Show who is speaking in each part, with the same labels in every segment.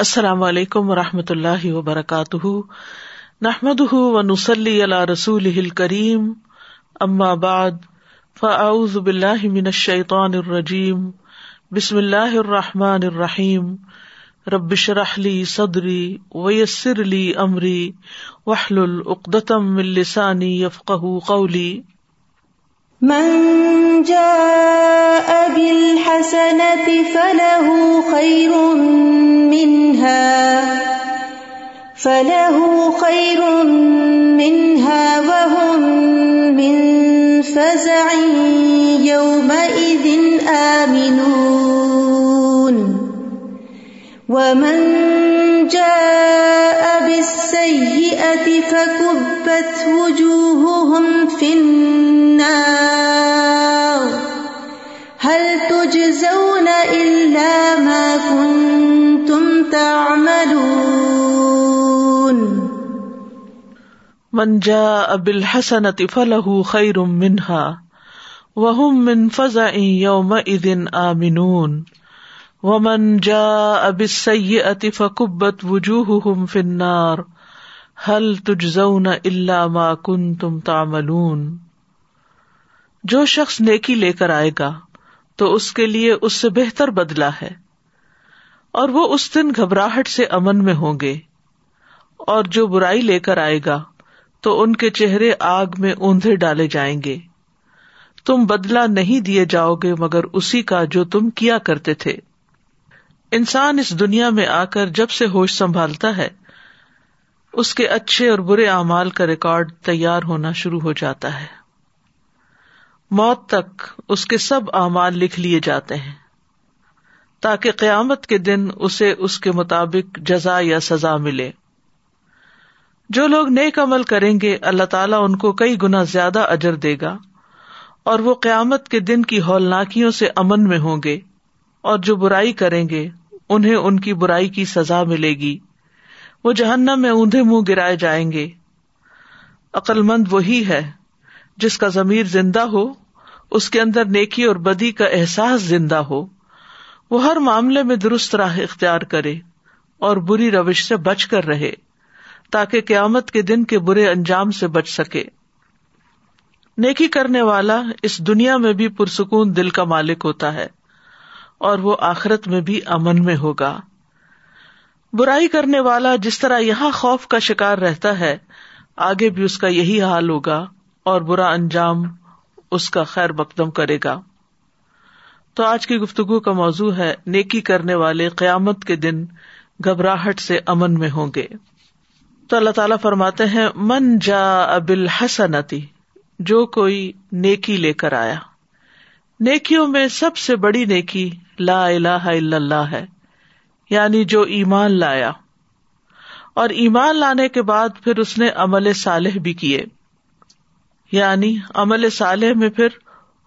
Speaker 1: السلام علیکم و رحمۃ اللہ وبرکاتہ۔ نحمد و نسلی اللہ رسول کریم بعد، فاعوذ باللہ من الشیطان الرجیم۔ بسم اللہ الرحمٰن الرحیم۔ ربش رحلی صدری ویسر علی عمری وحل العقدم السانی یفق قولی۔
Speaker 2: من جاء بالحسنة فله خير منها، فله خير منها وهم من فزع يومئذ آمنون. ومن جاء بالسيئة فكبت وجوههم في النار. هل تجزون إلا ما كنتم تعملون؟
Speaker 1: من جاء بالحسنة فله خير منها، وهم من فزع يومئذ آمنون. ومن جاء بالسيئة فكبت وجوههم في النار حل تجزون الا ما کنتم تعملون؟ جو شخص نیکی لے کر آئے گا، تو اس کے لیے اس سے بہتر بدلا ہے، اور وہ اس دن گھبراہٹ سے امن میں ہوں گے، اور جو برائی لے کر آئے گا، تو ان کے چہرے آگ میں اوندے ڈالے جائیں گے۔ تم بدلا نہیں دیے جاؤ گے مگر اسی کا جو تم کیا کرتے تھے۔ انسان اس دنیا میں آ کر جب سے ہوش سنبھالتا ہے، اس کے اچھے اور برے اعمال کا ریکارڈ تیار ہونا شروع ہو جاتا ہے۔ موت تک اس کے سب اعمال لکھ لیے جاتے ہیں۔ تاکہ قیامت کے دن اسے اس کے مطابق جزا یا سزا ملے۔ جو لوگ نیک عمل کریں گے، اللہ تعالیٰ ان کو کئی گنا زیادہ اجر دے گا۔ اور وہ قیامت کے دن کی ہولناکیوں سے امن میں ہوں گے۔ اور جو برائی کریں گے انہیں ان کی برائی کی سزا ملے گی۔ وہ جہنم میں اوندے منہ گرائے جائیں گے۔ عقل مند وہی ہے جس کا ضمیر زندہ ہو، اس کے اندر نیکی اور بدی کا احساس زندہ ہو۔ وہ ہر معاملے میں درست راہ اختیار کرے اور بری روش سے بچ کر رہے، تاکہ قیامت کے دن کے برے انجام سے بچ سکے۔ نیکی کرنے والا اس دنیا میں بھی پرسکون دل کا مالک ہوتا ہے۔ اور وہ آخرت میں بھی امن میں ہوگا۔ برائی کرنے والا جس طرح یہاں خوف کا شکار رہتا ہے، آگے بھی اس کا یہی حال ہوگا اور برا انجام اس کا خیر مقدم کرے گا۔ تو آج کی گفتگو کا موضوع ہے نیکی کرنے والے قیامت کے دن گھبراہٹ سے امن میں ہوں گے۔ تو اللہ تعالیٰ فرماتے ہیں، من جا ابل حسنتی جو کوئی نیکی لے کر آیا۔ نیکیوں میں سب سے بڑی نیکی لا الہ الا اللہ ہے یعنی جو ایمان لایا۔ اور ایمان لانے کے بعد پھر اس نے عمل صالح بھی کیے۔ یعنی عمل صالح میں پھر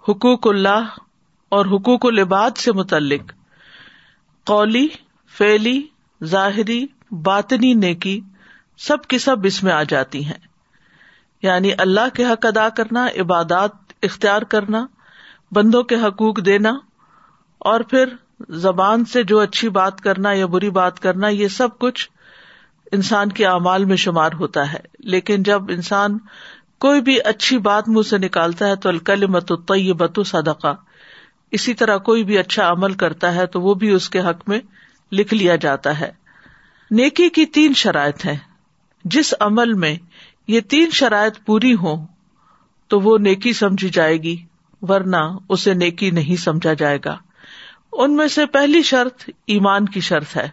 Speaker 1: حقوق اللہ اور حقوق العباد سے متعلق۔ قولی فیلی ظاہری، باطنی نیکی سب کی سب اس میں آ جاتی ہیں۔ یعنی اللہ کے حق ادا کرنا، عبادات اختیار کرنا بندوں کے حقوق دینا اور پھر زبان سے جو اچھی بات کرنا یا بری بات کرنا، یہ سب کچھ انسان کے اعمال میں شمار ہوتا ہے۔ لیکن جب انسان کوئی بھی اچھی بات منہ سے نکالتا ہے تو الکل مت بت صدقہ۔ اسی طرح کوئی بھی اچھا عمل کرتا ہے تو وہ بھی اس کے حق میں لکھ لیا جاتا ہے۔ نیکی کی تین شرائط ہیں۔ جس عمل میں یہ تین شرائط پوری ہو تو وہ نیکی سمجھی جائے گی۔ ورنہ اسے نیکی نہیں سمجھا جائے گا۔ ان میں سے پہلی شرط ایمان کی شرط ہے۔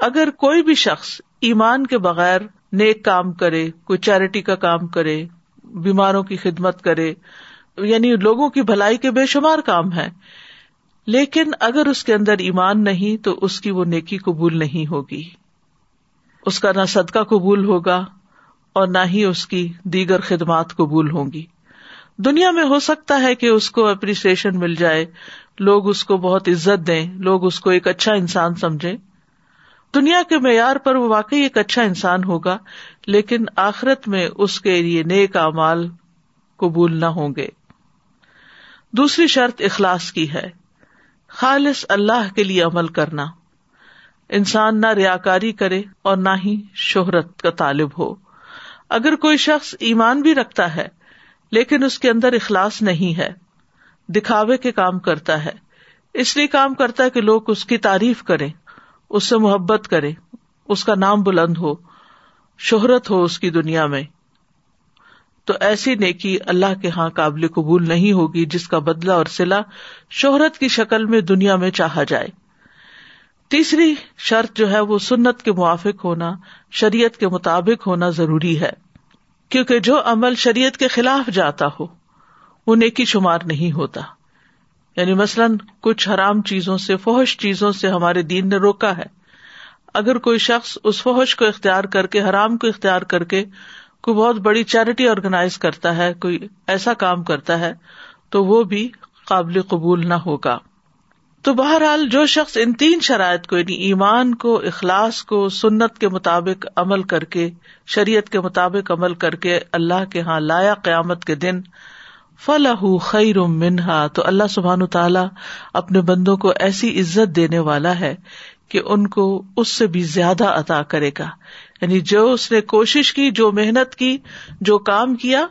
Speaker 1: اگر کوئی بھی شخص ایمان کے بغیر نیک کام کرے، کوئی چیریٹی کا کام کرے، بیماروں کی خدمت کرے یعنی لوگوں کی بھلائی کے بے شمار کام ہے لیکن اگر اس کے اندر ایمان نہیں تو اس کی وہ نیکی قبول نہیں ہوگی۔ اس کا نہ صدقہ قبول ہوگا اور نہ ہی اس کی دیگر خدمات قبول ہوں گی۔ دنیا میں ہو سکتا ہے کہ اس کو اپریسیشن مل جائے، لوگ اس کو بہت عزت دیں، لوگ اس کو ایک اچھا انسان سمجھے دنیا کے معیار پر وہ واقعی ایک اچھا انسان ہوگا، لیکن آخرت میں اس کے لیے نیک امال قبول نہ ہوں گے۔ دوسری شرط اخلاص کی ہے، خالص اللہ کے لیے عمل کرنا۔ انسان نہ ریا کاری کرے اور نہ ہی شہرت کا طالب ہو۔ اگر کوئی شخص ایمان بھی رکھتا ہے لیکن اس کے اندر اخلاص نہیں ہے۔ دکھاوے کے کام کرتا ہے۔ اس لیے کام کرتا ہے کہ لوگ اس کی تعریف کریں، اس سے محبت کرے اس کا نام بلند ہو، شہرت ہو اس کی دنیا میں۔ تو ایسی نیکی اللہ کے ہاں قابل قبول نہیں ہوگی جس کا بدلا اور سلا شہرت کی شکل میں دنیا میں چاہا جائے۔ تیسری شرط جو ہے وہ سنت کے موافق ہونا، شریعت کے مطابق ہونا ضروری ہے۔ کیونکہ جو عمل شریعت کے خلاف جاتا ہو وہ نیکی شمار نہیں ہوتا۔ یعنی مثلاً کچھ حرام چیزوں سے فوش چیزوں سے ہمارے دین نے روکا ہے۔ اگر کوئی شخص اس فوش کو اختیار کر کے، حرام کو اختیار کر کے کوئی بہت بڑی چیریٹی آرگنائز کرتا ہے، کوئی ایسا کام کرتا ہے، تو وہ بھی قابل قبول نہ ہوگا۔ تو بہرحال جو شخص ان تین شرائط کو یعنی ایمان کو، اخلاص کو، سنت کے مطابق عمل کر کے، شریعت کے مطابق عمل کر کے اللہ کے ہاں لایا قیامت کے دن فلاح خیر منہا تو اللہ سبحان تعالیٰ اپنے بندوں کو ایسی عزت دینے والا ہے کہ ان کو اس سے بھی زیادہ عطا کرے گا۔ یعنی جو اس نے کوشش کی، جو محنت کی، جو کام کیا،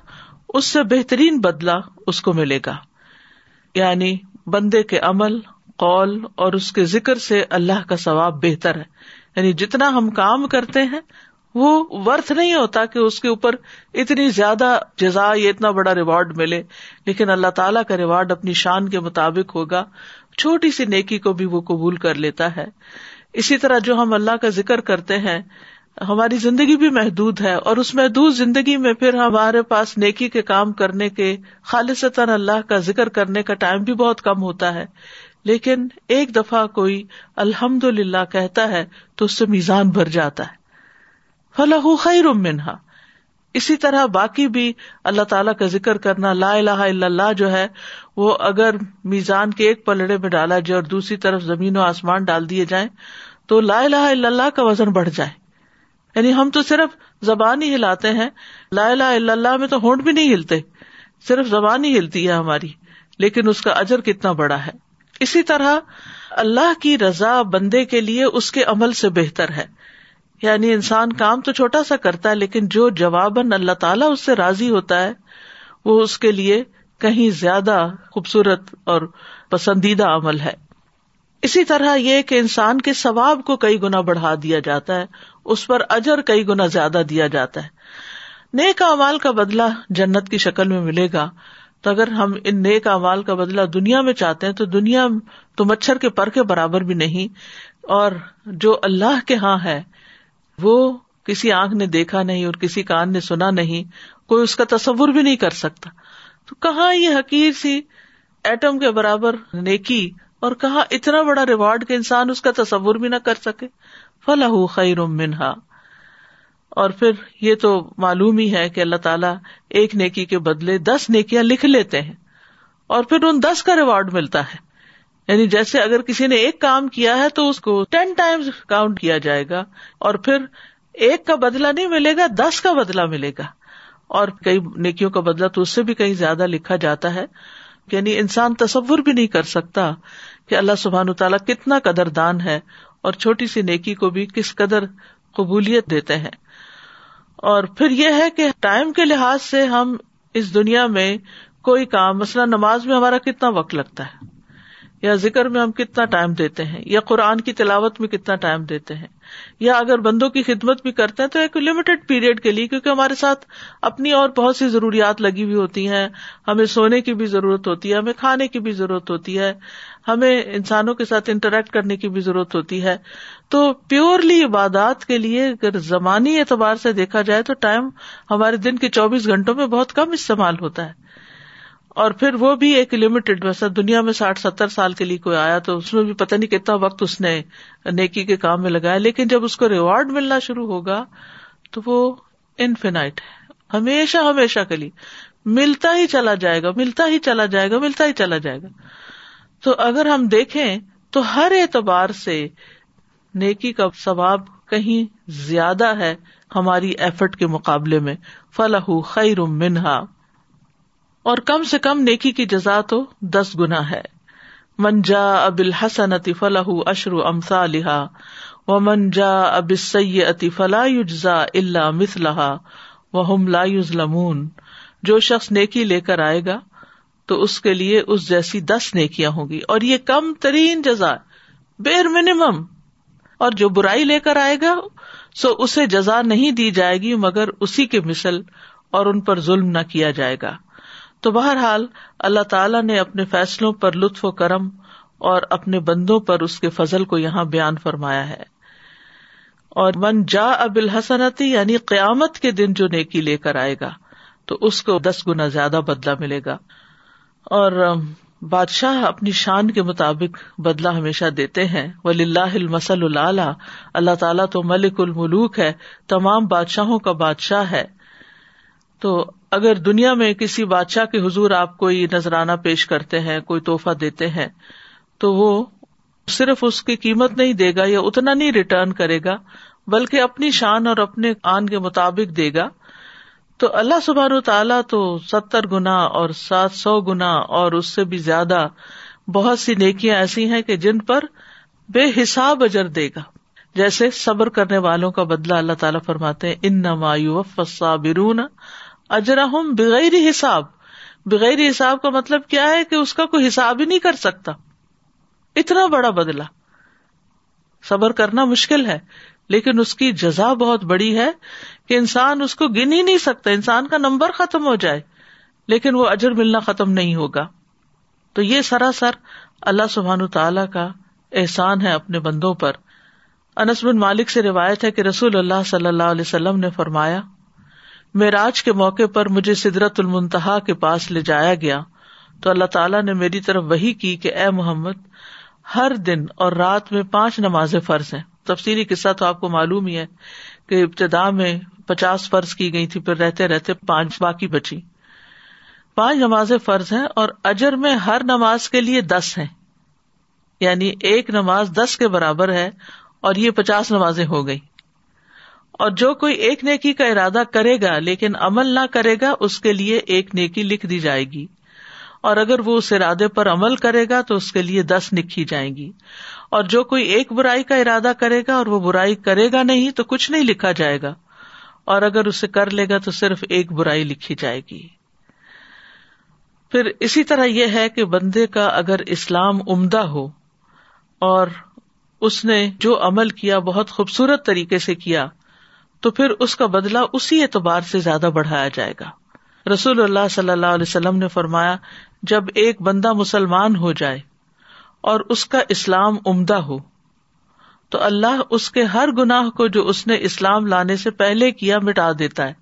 Speaker 1: اس سے بہترین بدلا اس کو ملے گا۔ یعنی بندے کے عمل قول اور اس کے ذکر سے اللہ کا ثواب بہتر ہے۔ یعنی جتنا ہم کام کرتے ہیں، وہ ورتھ نہیں ہوتا کہ اس کے اوپر اتنی زیادہ جزا یا اتنا بڑا ریوارڈ ملے۔ لیکن اللہ تعالیٰ کا ریوارڈ اپنی شان کے مطابق ہوگا۔ چھوٹی سی نیکی کو بھی وہ قبول کر لیتا ہے۔ اسی طرح جو ہم اللہ کا ذکر کرتے ہیں، ہماری زندگی بھی محدود ہے اور اس محدود زندگی میں پھر ہمارے پاس نیکی کے کام کرنے کے خالصتاً اللہ کا ذکر کرنے کا ٹائم بھی بہت کم ہوتا ہے۔ لیکن ایک دفعہ کوئی الحمد للہ کہتا ہے تو اس سے میزان بھر جاتا ہے۔ فلاح خیر منہا اسی طرح باقی بھی اللہ تعالیٰ کا ذکر کرنا لا الہ الا اللہ جو ہے، وہ اگر میزان کے ایک پلڑے میں ڈالا جائے اور دوسری طرف زمین و آسمان ڈال دیے جائیں، تو لا الہ الا اللہ کا وزن بڑھ جائے۔ یعنی ہم تو صرف زبان ہی ہلاتے ہیں، لا الہ الا اللہ میں تو ہونٹ بھی نہیں ہلتے، صرف زبان ہی ہلتی ہے ہماری، لیکن اس کا اجر کتنا بڑا ہے۔ اسی طرح اللہ کی رضا بندے کے لیے اس کے عمل سے بہتر ہے۔ یعنی انسان کام تو چھوٹا سا کرتا ہے، لیکن جو جواباً اللہ تعالیٰ اس سے راضی ہوتا ہے، وہ اس کے لیے کہیں زیادہ خوبصورت اور پسندیدہ عمل ہے۔ اسی طرح یہ کہ انسان کے ثواب کو کئی گنا بڑھا دیا جاتا ہے، اس پر اجر کئی گنا زیادہ دیا جاتا ہے۔ نیک امال کا بدلا جنت کی شکل میں ملے گا۔ تو اگر ہم ان نیک امال کا بدلا دنیا میں چاہتے ہیں تو دنیا تو مچھر کے پر کے برابر بھی نہیں، اور جو اللہ کے ہاں ہے، وہ کسی آنکھ نے دیکھا نہیں اور کسی کان نے سنا نہیں، کوئی اس کا تصور بھی نہیں کر سکتا۔ تو کہاں یہ حقیر سی ایٹم کے برابر نیکی، اور کہاں اتنا بڑا ریوارڈ کہ انسان اس کا تصور بھی نہ کر سکے؟ فلاح خیر منہا اور پھر یہ تو معلوم ہی ہے کہ اللہ تعالیٰ ایک نیکی کے بدلے دس نیکیاں لکھ لیتے ہیں۔ اور پھر ان دس کا ریوارڈ ملتا ہے۔ یعنی جیسے اگر کسی نے ایک کام کیا ہے تو اس کو ٹین ٹائمز کاؤنٹ کیا جائے گا۔ اور پھر ایک کا بدلا نہیں ملے گا، دس کا بدلا ملے گا۔ اور کئی نیکیوں کا بدلا تو اس سے بھی کہیں زیادہ لکھا جاتا ہے۔ یعنی انسان تصور بھی نہیں کر سکتا کہ اللہ سبحان تعالیٰ کتنا قدر دان ہے اور چھوٹی سی نیکی کو بھی کس قدر قبولیت دیتے ہیں۔ اور پھر یہ ہے کہ ٹائم کے لحاظ سے ہم اس دنیا میں کوئی کام، مثلاً نماز میں ہمارا کتنا وقت لگتا ہے، یا ذکر میں ہم کتنا ٹائم دیتے ہیں، یا قرآن کی تلاوت میں کتنا ٹائم دیتے ہیں، یا اگر بندوں کی خدمت بھی کرتے ہیں تو ایک لمیٹڈ پیریڈ کے لیے، کیونکہ ہمارے ساتھ اپنی اور بہت سی ضروریات لگی ہوئی ہوتی ہیں، ہمیں سونے کی بھی ضرورت ہوتی ہے، ہمیں کھانے کی بھی ضرورت ہوتی ہے ہمیں انسانوں کے ساتھ انٹریکٹ کرنے کی بھی ضرورت ہوتی ہے۔ تو پیورلی عبادات کے لیے اگر زمانی اعتبار سے دیکھا جائے تو ٹائم ہمارے دن کے چوبیس گھنٹوں میں بہت کم استعمال ہوتا ہے۔ اور پھر وہ بھی ایک لمیٹڈ ویسا دنیا میں ساٹھ، ستر سال کے لیے کوئی آیا تو اس میں بھی پتہ نہیں کتنا وقت اس نے نیکی کے کام میں لگایا، لیکن جب اس کو ریوارڈ ملنا شروع ہوگا تو وہ انفینائٹ ہے۔ ہمیشہ ہمیشہ کے لیے۔ ملتا ہی چلا جائے گا، ملتا ہی چلا جائے گا، ملتا ہی چلا جائے گا۔ تو اگر ہم دیکھیں تو ہر اعتبار سے نیکی کا ثواب کہیں زیادہ ہے ہماری ایفرٹ کے مقابلے میں۔ فلاح خیر منہا اور کم سے کم نیکی کی جزا تو دس گنا ہے۔ منجا اب الحسن فلاح اشرو امسا لہا و من جا اب اتی فلا یجزا اللہ مثلا وہ لا یظلمون جو شخص نیکی لے کر آئے گا تو اس کے لیے اس جیسی دس نیکیاں ہوں گی اور یہ کم ترین جزا بیر منیمم اور جو برائی لے کر آئے گا، سو اسے جزا نہیں دی جائے گی، مگر اسی کے مثل اور ان پر ظلم نہ کیا جائے گا۔ تو بہرحال، اللہ تعالیٰ نے اپنے فیصلوں پر لطف و کرم اور اپنے بندوں پر اس کے فضل کو یہاں بیان فرمایا ہے۔ اور من جا اب الحسنتی یعنی قیامت کے دن جو نیکی لے کر آئے گا، تو اس کو دس گنا زیادہ بدلا ملے گا۔ اور بادشاہ اپنی شان کے مطابق بدلا ہمیشہ دیتے ہیں۔ ولی اللہ المسل اللہ اللہ تعالیٰ تو ملک الملوک ہے، تمام بادشاہوں کا بادشاہ ہے۔ تو اگر دنیا میں کسی بادشاہ کے حضور آپ کوئی نذرانہ پیش کرتے ہیں، کوئی توحفہ دیتے ہیں، تو وہ صرف اس کی قیمت نہیں دے گا یا اتنا نہیں ریٹرن کرے گا، بلکہ اپنی شان اور اپنے آن کے مطابق دے گا۔ تو اللہ سبحان تعالیٰ تو ستر گنا اور سات سو گنا اور اس سے بھی زیادہ بہت سی نیکیاں ایسی ہیں کہ جن پر بے حساب اجر دے گا۔ جیسے صبر کرنے والوں کا بدلا اللہ تعالیٰ فرماتے ہیں ان نمایو برون اجرا ہوں بغیر حساب۔ بغیر حساب کا مطلب کیا ہے کہ اس کا کوئی حساب ہی نہیں کر سکتا۔ اتنا بڑا بدلا صبر کرنا مشکل ہے۔ لیکن اس کی جزا بہت بڑی ہے کہ انسان اس کو گن ہی نہیں سکتا، انسان کا نمبر ختم ہو جائے، لیکن وہ اجر ملنا ختم نہیں ہوگا۔ تو یہ سراسر اللہ سبحان تعالی کا احسان ہے اپنے بندوں پر۔ انس بن مالک سے روایت ہے کہ رسول اللہ صلی اللہ علیہ وسلم نے فرمایا، معراج کے موقع پر مجھے سدرت المنتہا کے پاس لے جایا گیا۔ تو اللہ تعالیٰ نے میری طرف وہی کی کہ اے محمد، ہر دن اور رات میں پانچ نماز فرض ہیں۔ تفصیلی قصہ تو آپ کو معلوم ہی ہے کہ ابتدا میں پچاس فرض کی گئی تھی، پھر رہتے رہتے پانچ باقی بچی۔ پانچ نماز فرض ہیں اور اجر میں ہر نماز کے لیے دس ہیں۔ یعنی ایک نماز دس کے برابر ہے اور یہ پچاس نمازیں ہو گئی۔ اور جو کوئی ایک نیکی کا ارادہ کرے گا لیکن عمل نہ کرے گا، اس کے لیے ایک نیکی لکھ دی جائے گی۔ اور اگر وہ اس ارادے پر عمل کرے گا تو اس کے لیے دس لکھی جائیں گی۔ اور جو کوئی ایک برائی کا ارادہ کرے گا اور وہ برائی کرے گا نہیں تو کچھ نہیں لکھا جائے گا اور اگر اسے کر لے گا تو صرف ایک برائی لکھی جائے گی۔ پھر اسی طرح یہ ہے کہ بندے کا اگر اسلام عمدہ ہو اور اس نے جو عمل کیا بہت خوبصورت طریقے سے کیا، تو پھر اس کا بدلا اسی اعتبار سے زیادہ بڑھایا جائے گا۔ رسول اللہ صلی اللہ علیہ وسلم نے فرمایا، جب ایک بندہ مسلمان ہو جائے اور اس کا اسلام عمدہ ہو۔ تو اللہ اس کے ہر گناہ کو جو اس نے اسلام لانے سے پہلے کیا مٹا دیتا ہے۔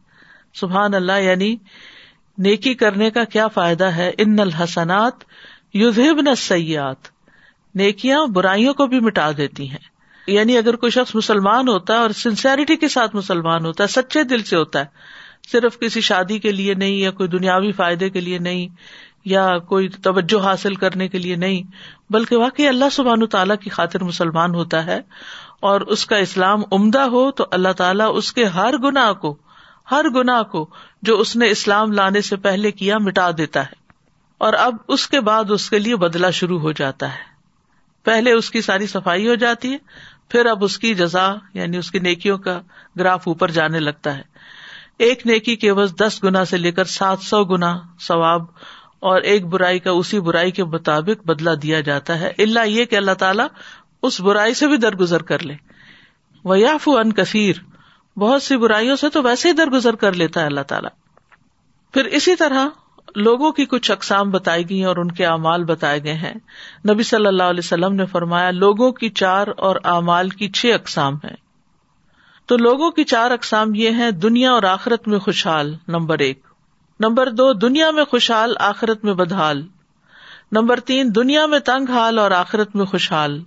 Speaker 1: سبحان اللہ یعنی نیکی کرنے کا کیا فائدہ ہے؟ ان الحسنات یوزب نہ سیات نیکیاں برائیوں کو بھی مٹا دیتی ہیں۔ یعنی اگر کوئی شخص مسلمان ہوتا ہے اور سنسیریٹی کے ساتھ مسلمان ہوتا ہے، سچے دل سے ہوتا ہے، صرف کسی شادی کے لیے نہیں یا کوئی دنیاوی فائدے کے لیے نہیں یا کوئی توجہ حاصل کرنے کے لیے نہیں بلکہ واقعی اللہ سبحان تعالیٰ کی خاطر مسلمان ہوتا ہے اور اس کا اسلام عمدہ ہو تو اللہ تعالیٰ اس کے ہر گناہ کو، ہر گناہ کو جو اس نے اسلام لانے سے پہلے کیا مٹا دیتا ہے۔ اور اب اس کے بعد اس کے لیے بدلا شروع ہو جاتا ہے۔ پہلے اس کی ساری صفائی ہو جاتی ہے، پھر اب اس کی جزا یعنی اس کی نیکیوں کا گراف اوپر جانے لگتا ہے۔ ایک نیکی کے بس دس گنا سے لے کر سات سو گنا ثواب اور ایک برائی کا اسی برائی کے مطابق بدلا دیا جاتا ہے۔ اللہ یہ کہ اللہ تعالیٰ اس برائی سے بھی درگزر کر لے۔ ویاف ان کثیر بہت سی برائیوں سے تو ویسے ہی درگزر کر لیتا ہے اللہ تعالیٰ۔ پھر اسی طرح لوگوں کی کچھ اقسام بتائی گئی اور ان کے اعمال بتائے گئے ہیں۔ نبی صلی اللہ علیہ وسلم نے فرمایا، لوگوں کی چار اور اعمال کی چھ اقسام ہیں۔ تو لوگوں کی چار اقسام یہ ہیں، دنیا اور آخرت میں خوشحال، نمبر ایک۔ نمبر دو، دنیا میں خوشحال، آخرت میں بدحال. نمبر تین، دنیا میں تنگ حال اور آخرت میں خوشحال.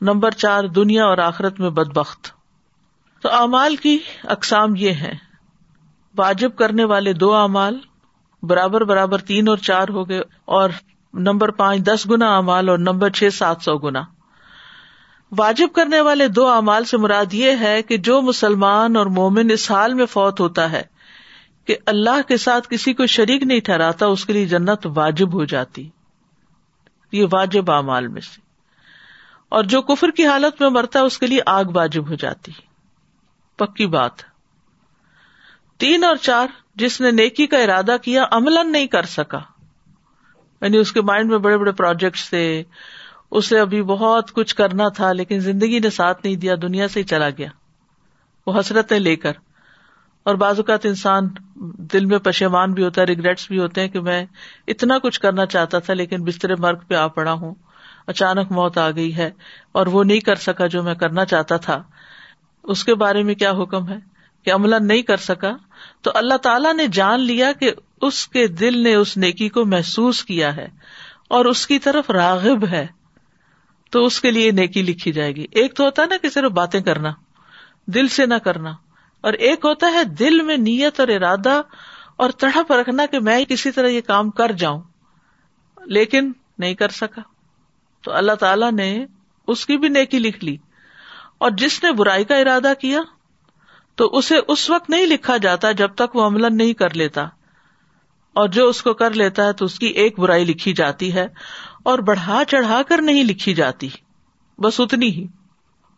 Speaker 1: نمبر چار، دنیا اور آخرت میں بد بخت تو اعمال کی اقسام یہ ہے واجب کرنے والے دو اعمال، برابر برابر تین اور چار ہو گئے، اور نمبر پانچ، دس گنا امال اور نمبر چھ، سات سو گنا. واجب کرنے والے دو اعمال سے مراد یہ ہے کہ جو مسلمان اور مومن اس حال میں فوت ہوتا ہے کہ اللہ کے ساتھ کسی کو شریک نہیں ٹھہراتا، اس کے لیے جنت واجب ہو جاتی۔ یہ واجب اعمال میں سے۔ اور جو کفر کی حالت میں مرتا ہے، اس کے لیے آگ واجب ہو جاتی۔ پکی بات۔ تین اور چار، جس نے نیکی کا ارادہ کیا عمل نہیں کر سکا۔ یعنی اس کے مائنڈ میں بڑے بڑے پروجیکٹس تھے۔ اسے ابھی بہت کچھ کرنا تھا، لیکن زندگی نے ساتھ نہیں دیا، دنیا سے ہی چلا گیا۔ وہ حسرتیں لے کر۔ اور بعض اوقات انسان دل میں پشیمان بھی ہوتا ہے ریگریٹس بھی ہوتے ہیں کہ میں اتنا کچھ کرنا چاہتا تھا لیکن بستر مرگ پہ آ پڑا ہوں۔ اچانک موت آ گئی ہے اور وہ نہیں کر سکا جو میں کرنا چاہتا تھا۔ اس کے بارے میں کیا حکم ہے کہ عملہ نہیں کر سکا؟ تو اللہ تعالیٰ نے جان لیا کہ اس کے دل نے اس نیکی کو محسوس کیا ہے اور اس کی طرف راغب ہے۔ تو اس کے لیے نیکی لکھی جائے گی۔ ایک تو ہوتا ہے نا کہ صرف باتیں کرنا، دل سے نہ کرنا۔ اور ایک ہوتا ہے دل میں نیت اور ارادہ اور تڑپ رکھنا کہ میں کسی طرح یہ کام کر جاؤں، لیکن نہیں کر سکا۔ تو اللہ تعالی نے اس کی بھی نیکی لکھ لی۔ اور جس نے برائی کا ارادہ کیا، تو اسے اس وقت نہیں لکھا جاتا جب تک وہ عمل نہیں کر لیتا۔ اور جو اس کو کر لیتا ہے تو اس کی ایک برائی لکھی جاتی ہے اور بڑھا چڑھا کر نہیں لکھی جاتی، بس اتنی ہی۔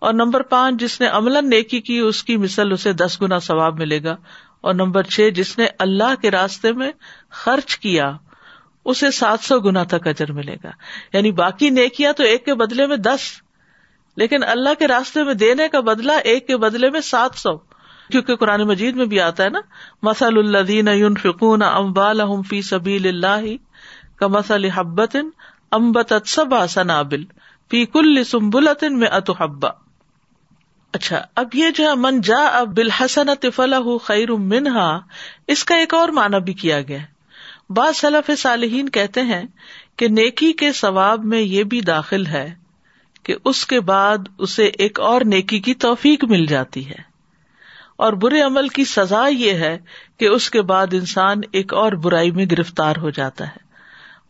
Speaker 1: اور نمبر پانچ، جس نے عمل نیکی کی، اس کی مثل اسے دس گنا ثواب ملے گا۔ اور نمبر چھ، جس نے اللہ کے راستے میں خرچ کیا، اسے سات سو گنا تک اجر ملے گا۔ یعنی باقی نیکیا تو ایک کے بدلے میں دس، لیکن اللہ کے راستے میں دینے کا بدلا ایک کے بدلے میں سات سو۔ کیونکہ قرآن مجید میں بھی آتا ہے نا مسل الدین یون فکون امبال فی سبیل اللہ کا مسل حبت امبت سبا سنابل فی کل سمبلتن میں اتحبا اچھا اب یہ جو من جا اب بالحسن فلاح خیر منہا، اس کا ایک اور معنی بھی کیا گیا بعض صلاف صالحین کہتے ہیں کہ نیکی کے ثواب میں یہ بھی داخل ہے کہ اس کے بعد اسے ایک اور نیکی کی توفیق مل جاتی ہے۔ اور برے عمل کی سزا یہ ہے کہ اس کے بعد انسان ایک اور برائی میں گرفتار ہو جاتا ہے۔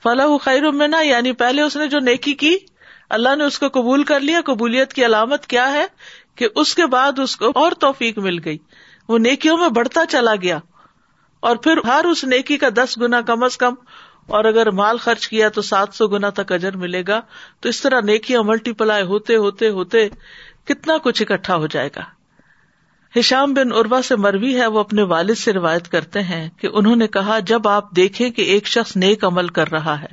Speaker 1: فلاح خیر منا یعنی پہلے اس نے جو نیکی کی، اللہ نے اس کو قبول کر لیا، قبولیت کی علامت کیا ہے؟ کہ اس کے بعد اس کو اور توفیق مل گئی۔ وہ نیکیوں میں بڑھتا چلا گیا۔ اور پھر ہر اس نیکی کا دس گنا کم از کم، اور اگر مال خرچ کیا تو سات سو گنا تک اجر ملے گا۔ تو اس طرح نیکیاں ملٹی پلائے ہوتے ہوتے ہوتے کتنا کچھ اکٹھا ہو جائے گا۔ ہشام بن اروا سے مروی ہے، وہ اپنے والد سے روایت کرتے ہیں کہ انہوں نے کہا، جب آپ دیکھیں کہ ایک شخص نیک عمل کر رہا ہے،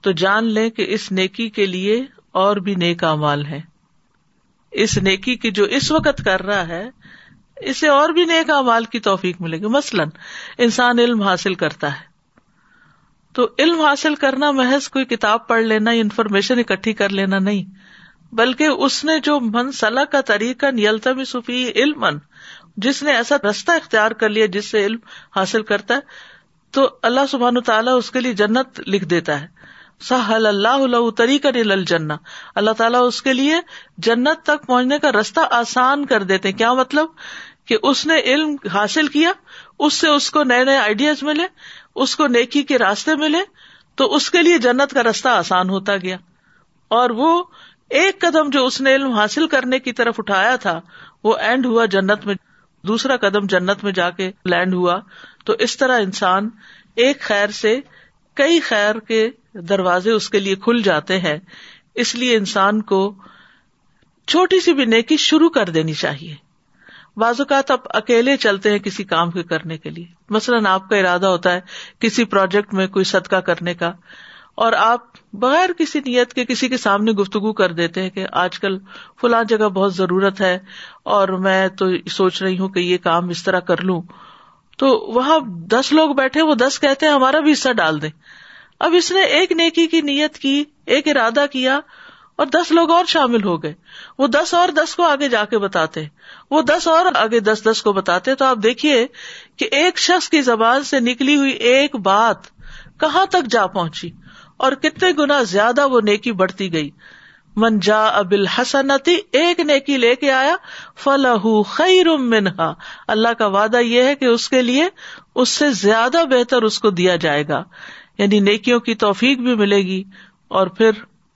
Speaker 1: تو جان لیں کہ اس نیکی کے لیے اور بھی نیک امال ہے اس نیکی کی جو اس وقت کر رہا ہے، اسے اور بھی نیک امال کی توفیق ملے گی۔ مثلاً، انسان علم حاصل کرتا ہے۔ تو علم حاصل کرنا محض کوئی کتاب پڑھ لینا، انفارمیشن اکٹھی کر لینا نہیں، بلکہ اس نے جو منسلح کا طریقہ نیلتا صفی علم جس نے ایسا رستہ اختیار کر لیا جس سے علم حاصل کرتا ہے، تو اللہ سبحان تعالیٰ اس کے لیے جنت لکھ دیتا ہے۔ سہل اللہ طریقہ الجنا اللہ تعالیٰ اس کے لیے جنت تک پہنچنے کا رستہ آسان کر دیتے کیا مطلب؟ کہ اس نے علم حاصل کیا، اس سے اس کو نئے نئے آئیڈیاز ملے، اس کو نیکی کے راستے ملے، تو اس کے لیے جنت کا راستہ آسان ہوتا گیا۔ اور وہ ایک قدم جو اس نے علم حاصل کرنے کی طرف اٹھایا تھا، وہ اینڈ ہوا جنت میں۔ دوسرا قدم جنت میں جا کے لینڈ ہوا۔ تو اس طرح انسان ایک خیر سے کئی خیر کے دروازے اس کے لیے کھل جاتے ہیں، اس لیے انسان کو چھوٹی سی بھی نیکی شروع کر دینی چاہیے۔ بعض اوقات آپ اکیلے چلتے ہیں کسی کام کے کرنے کے لیے۔ مثلاً آپ کا ارادہ ہوتا ہے کسی پروجیکٹ میں کوئی صدقہ کرنے کا، اور آپ بغیر کسی نیت کے کسی کے سامنے گفتگو کر دیتے ہیں کہ آج کل فلاں جگہ بہت ضرورت ہے، اور میں تو سوچ رہی ہوں کہ یہ کام اس طرح کر لوں۔ تو وہاں دس لوگ بیٹھے، وہ دس کہتے ہیں، ہمارا بھی حصہ ڈال دیں۔ اب اس نے ایک نیکی کی نیت کی، ایک ارادہ کیا اور دس لوگ اور شامل ہو گئے۔ وہ دس اور دس کو آگے جا کے بتاتے۔ وہ دس اور آگے دس دس کو بتاتے۔ تو آپ دیکھیے کہ ایک شخص کی زبان سے نکلی ہوئی ایک بات کہاں تک جا پہنچی اور کتنے گنا زیادہ وہ نیکی بڑھتی گئی۔ من جا ابل حسنتی ایک نیکی لے کے آیا فلاح خیر منہا۔ اللہ کا وعدہ یہ ہے کہ اس کے لیے اس سے زیادہ بہتر اس کو دیا جائے گا۔ یعنی نیکیوں کی توفیق بھی ملے گی اور پھر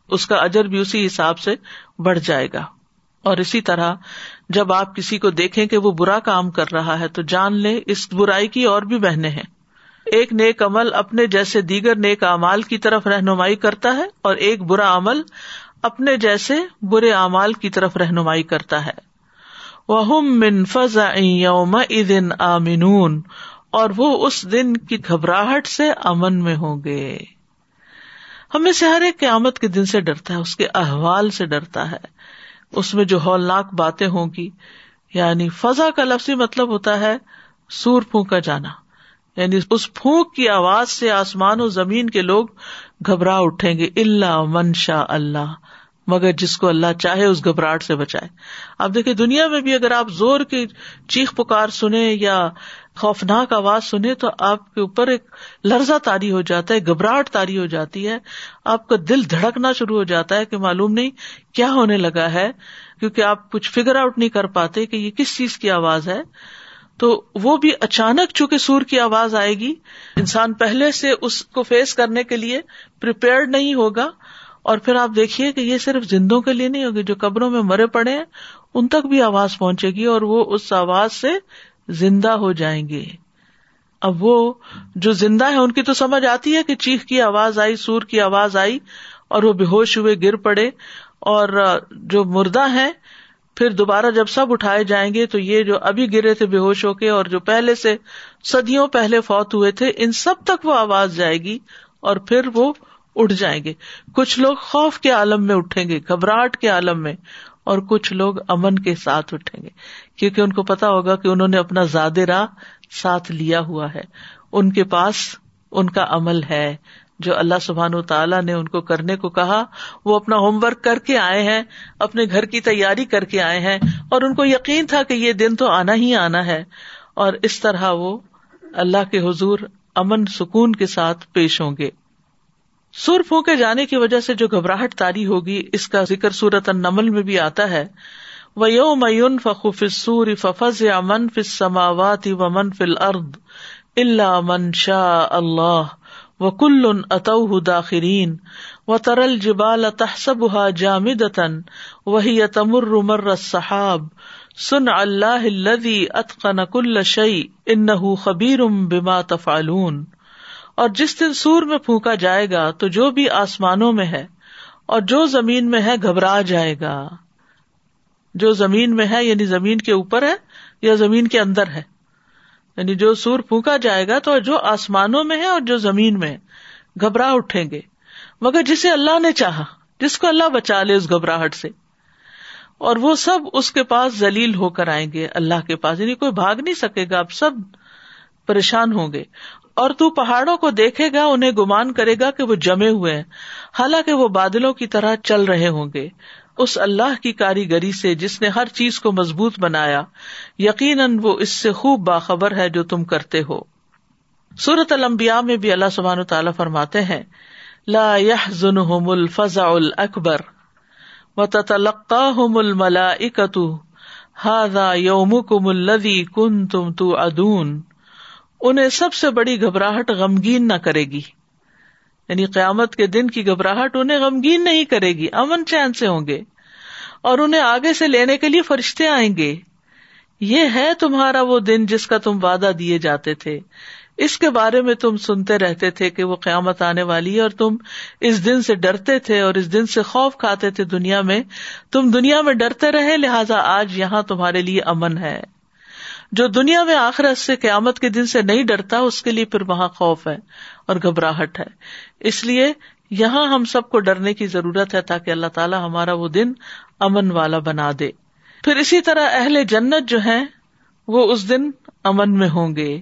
Speaker 1: اس کا اجر بھی اسی حساب سے بڑھ جائے گا۔ اور اسی طرح جب آپ کسی کو دیکھیں کہ وہ برا کام کر رہا ہے تو جان لے اس برائی کی اور بھی بہنیں ہیں۔ ایک نیک عمل اپنے جیسے دیگر نیک امال کی طرف رہنمائی کرتا ہے اور ایک برا عمل اپنے جیسے برے اعمال کی طرف رہنمائی کرتا ہے۔ وہ من فضا یوم دن آمنون۔ اور وہ اس دن کی گھبراہٹ سے امن میں ہوں گے۔ ہمیں سے ہر ایک قیامت کے دن سے ڈرتا ہے، اس کے احوال سے ڈرتا ہے۔ اس میں جو ہولناک باتیں ہوں گی یعنی فضا کا لفظی مطلب ہوتا ہے سور پھونکا جانا۔ یعنی اس پھونک کی آواز سے آسمان و زمین کے لوگ گھبراہ اٹھیں گے۔ اللہ منشا اللہ۔ مگر جس کو اللہ چاہے اس گھبراہٹ سے بچائے۔ اب دیکھیں دنیا میں بھی اگر آپ زور کی چیخ پکار سنیں یا خوفناک آواز سنیں تو آپ کے اوپر ایک لرزہ تاری ہو جاتا ہے، گھبراہٹ تاری ہو جاتی ہے۔ آپ کا دل دھڑکنا شروع ہو جاتا ہے کہ معلوم نہیں کیا ہونے لگا ہے، کیونکہ آپ کچھ فگر آؤٹ نہیں کر پاتے کہ یہ کس چیز کی آواز ہے۔ تو وہ بھی اچانک چونکہ سور کی آواز آئے گی، انسان پہلے سے اس کو فیس کرنے کے لیے نہیں ہوگا۔ اور پھر آپ دیکھیے کہ یہ صرف زندوں کے لیے نہیں ہوگی، جو قبروں میں مرے پڑے ہیں، ان تک بھی آواز پہنچے گی اور وہ اس آواز سے زندہ ہو جائیں گے۔ اب وہ جو زندہ ہے ان کی تو سمجھ آتی ہے کہ چیخ کی آواز آئی، سور کی آواز آئی اور وہ بے ہوش ہوئے گر پڑے۔ اور جو مردہ ہیں، پھر دوبارہ جب سب اٹھائے جائیں گے تو یہ جو ابھی گرے تھے بے ہوش ہو کے اور جو پہلے سے صدیوں پہلے فوت ہوئے تھے، ان سب تک وہ آواز جائے گی اور پھر وہ اٹھ جائیں گے۔ کچھ لوگ خوف کے عالم میں اٹھیں گے، گھبراہٹ کے عالم میں، اور کچھ لوگ امن کے ساتھ اٹھیں گے۔ کیونکہ ان کو پتا ہوگا کہ انہوں نے اپنا زیادہ راہ ساتھ لیا ہوا ہے۔ ان کے پاس ان کا عمل ہے۔ جو اللہ سبحان و تعالیٰ نے ان کو کرنے کو کہا، وہ اپنا ہوم ورک کر کے آئے ہیں، اپنے گھر کی تیاری کر کے آئے ہیں۔ اور ان کو یقین تھا کہ یہ دن تو آنا ہی آنا ہے۔ اور اس طرح وہ اللہ کے حضور امن سکون کے ساتھ پیش ہوں گے۔ سر پھونکے جانے کی وجہ سے جو گھبراہٹ تاری ہوگی، اس کا ذکر سورت نمل میں بھی آتا ہے۔ وہ یو میون فخو فصور ففز یا من فل سماوات و من فل ارد اللہ من شاہ اللہ و کل اتو داخرین و ترل جبال تحسب جامدن وہی تمر مر صحاب سن اللہ الذي اتقن كل شيء انه خبير بما تفعلون اور جس دن سور میں پھونکا جائے گا تو جو بھی آسمانوں میں ہے اور جو زمین میں ہے گھبرا جائے گا۔ جو زمین میں ہے یعنی زمین کے اوپر ہے یا زمین کے اندر ہے۔ یعنی جو سور پھونکا جائے گا تو جو آسمانوں میں ہے اور جو زمین میں گھبراہ اٹھیں گے۔ مگر جسے اللہ نے چاہا، جس کو اللہ بچا لے اس گھبراہٹ سے۔ اور وہ سب اس کے پاس ذلیل ہو کر آئیں گے، اللہ کے پاس۔ یعنی کوئی بھاگ نہیں سکے گا، اب سب پریشان ہوں گے۔ اور تو پہاڑوں کو دیکھے گا، انہیں گمان کرے گا کہ وہ جمے ہوئے ہیں۔ حالانکہ وہ بادلوں کی طرح چل رہے ہوں گے۔ اس اللہ کی کاریگری سے جس نے ہر چیز کو مضبوط بنایا، یقیناً وہ اس سے خوب باخبر ہے جو تم کرتے ہو۔ سورت المبیا میں بھی اللہ سبحان تعالیٰ فرماتے ہیں، لا ظن الفضا اکبر و تلقا مل ملا اکتو ہاضا یوم انہیں سب سے بڑی گھبراہٹ غمگین نہ کرے گی۔ یعنی قیامت کے دن کی گھبراہٹ انہیں غمگین نہیں کرے گی، امن چین سے ہوں گے۔ اور انہیں آگے سے لینے کے لیے فرشتے آئیں گے۔ یہ ہے تمہارا وہ دن جس کا تم وعدہ دیے جاتے تھے۔ اس کے بارے میں تم سنتے رہتے تھے کہ وہ قیامت آنے والی ہے اور تم اس دن سے ڈرتے تھے اور اس دن سے خوف کھاتے تھے دنیا میں۔ تم دنیا میں ڈرتے رہے، لہٰذا آج یہاں تمہارے لیے امن ہے۔ جو دنیا میں آخرت سے قیامت کے دن سے نہیں ڈرتا، اس کے لیے پھر وہاں خوف ہے اور گھبراہٹ ہے۔ اس لیے یہاں ہم سب کو ڈرنے کی ضرورت ہے تاکہ اللہ تعالیٰ ہمارا وہ دن امن والا بنا دے۔ پھر اسی طرح اہل جنت جو ہے وہ اس دن امن میں ہوں گے۔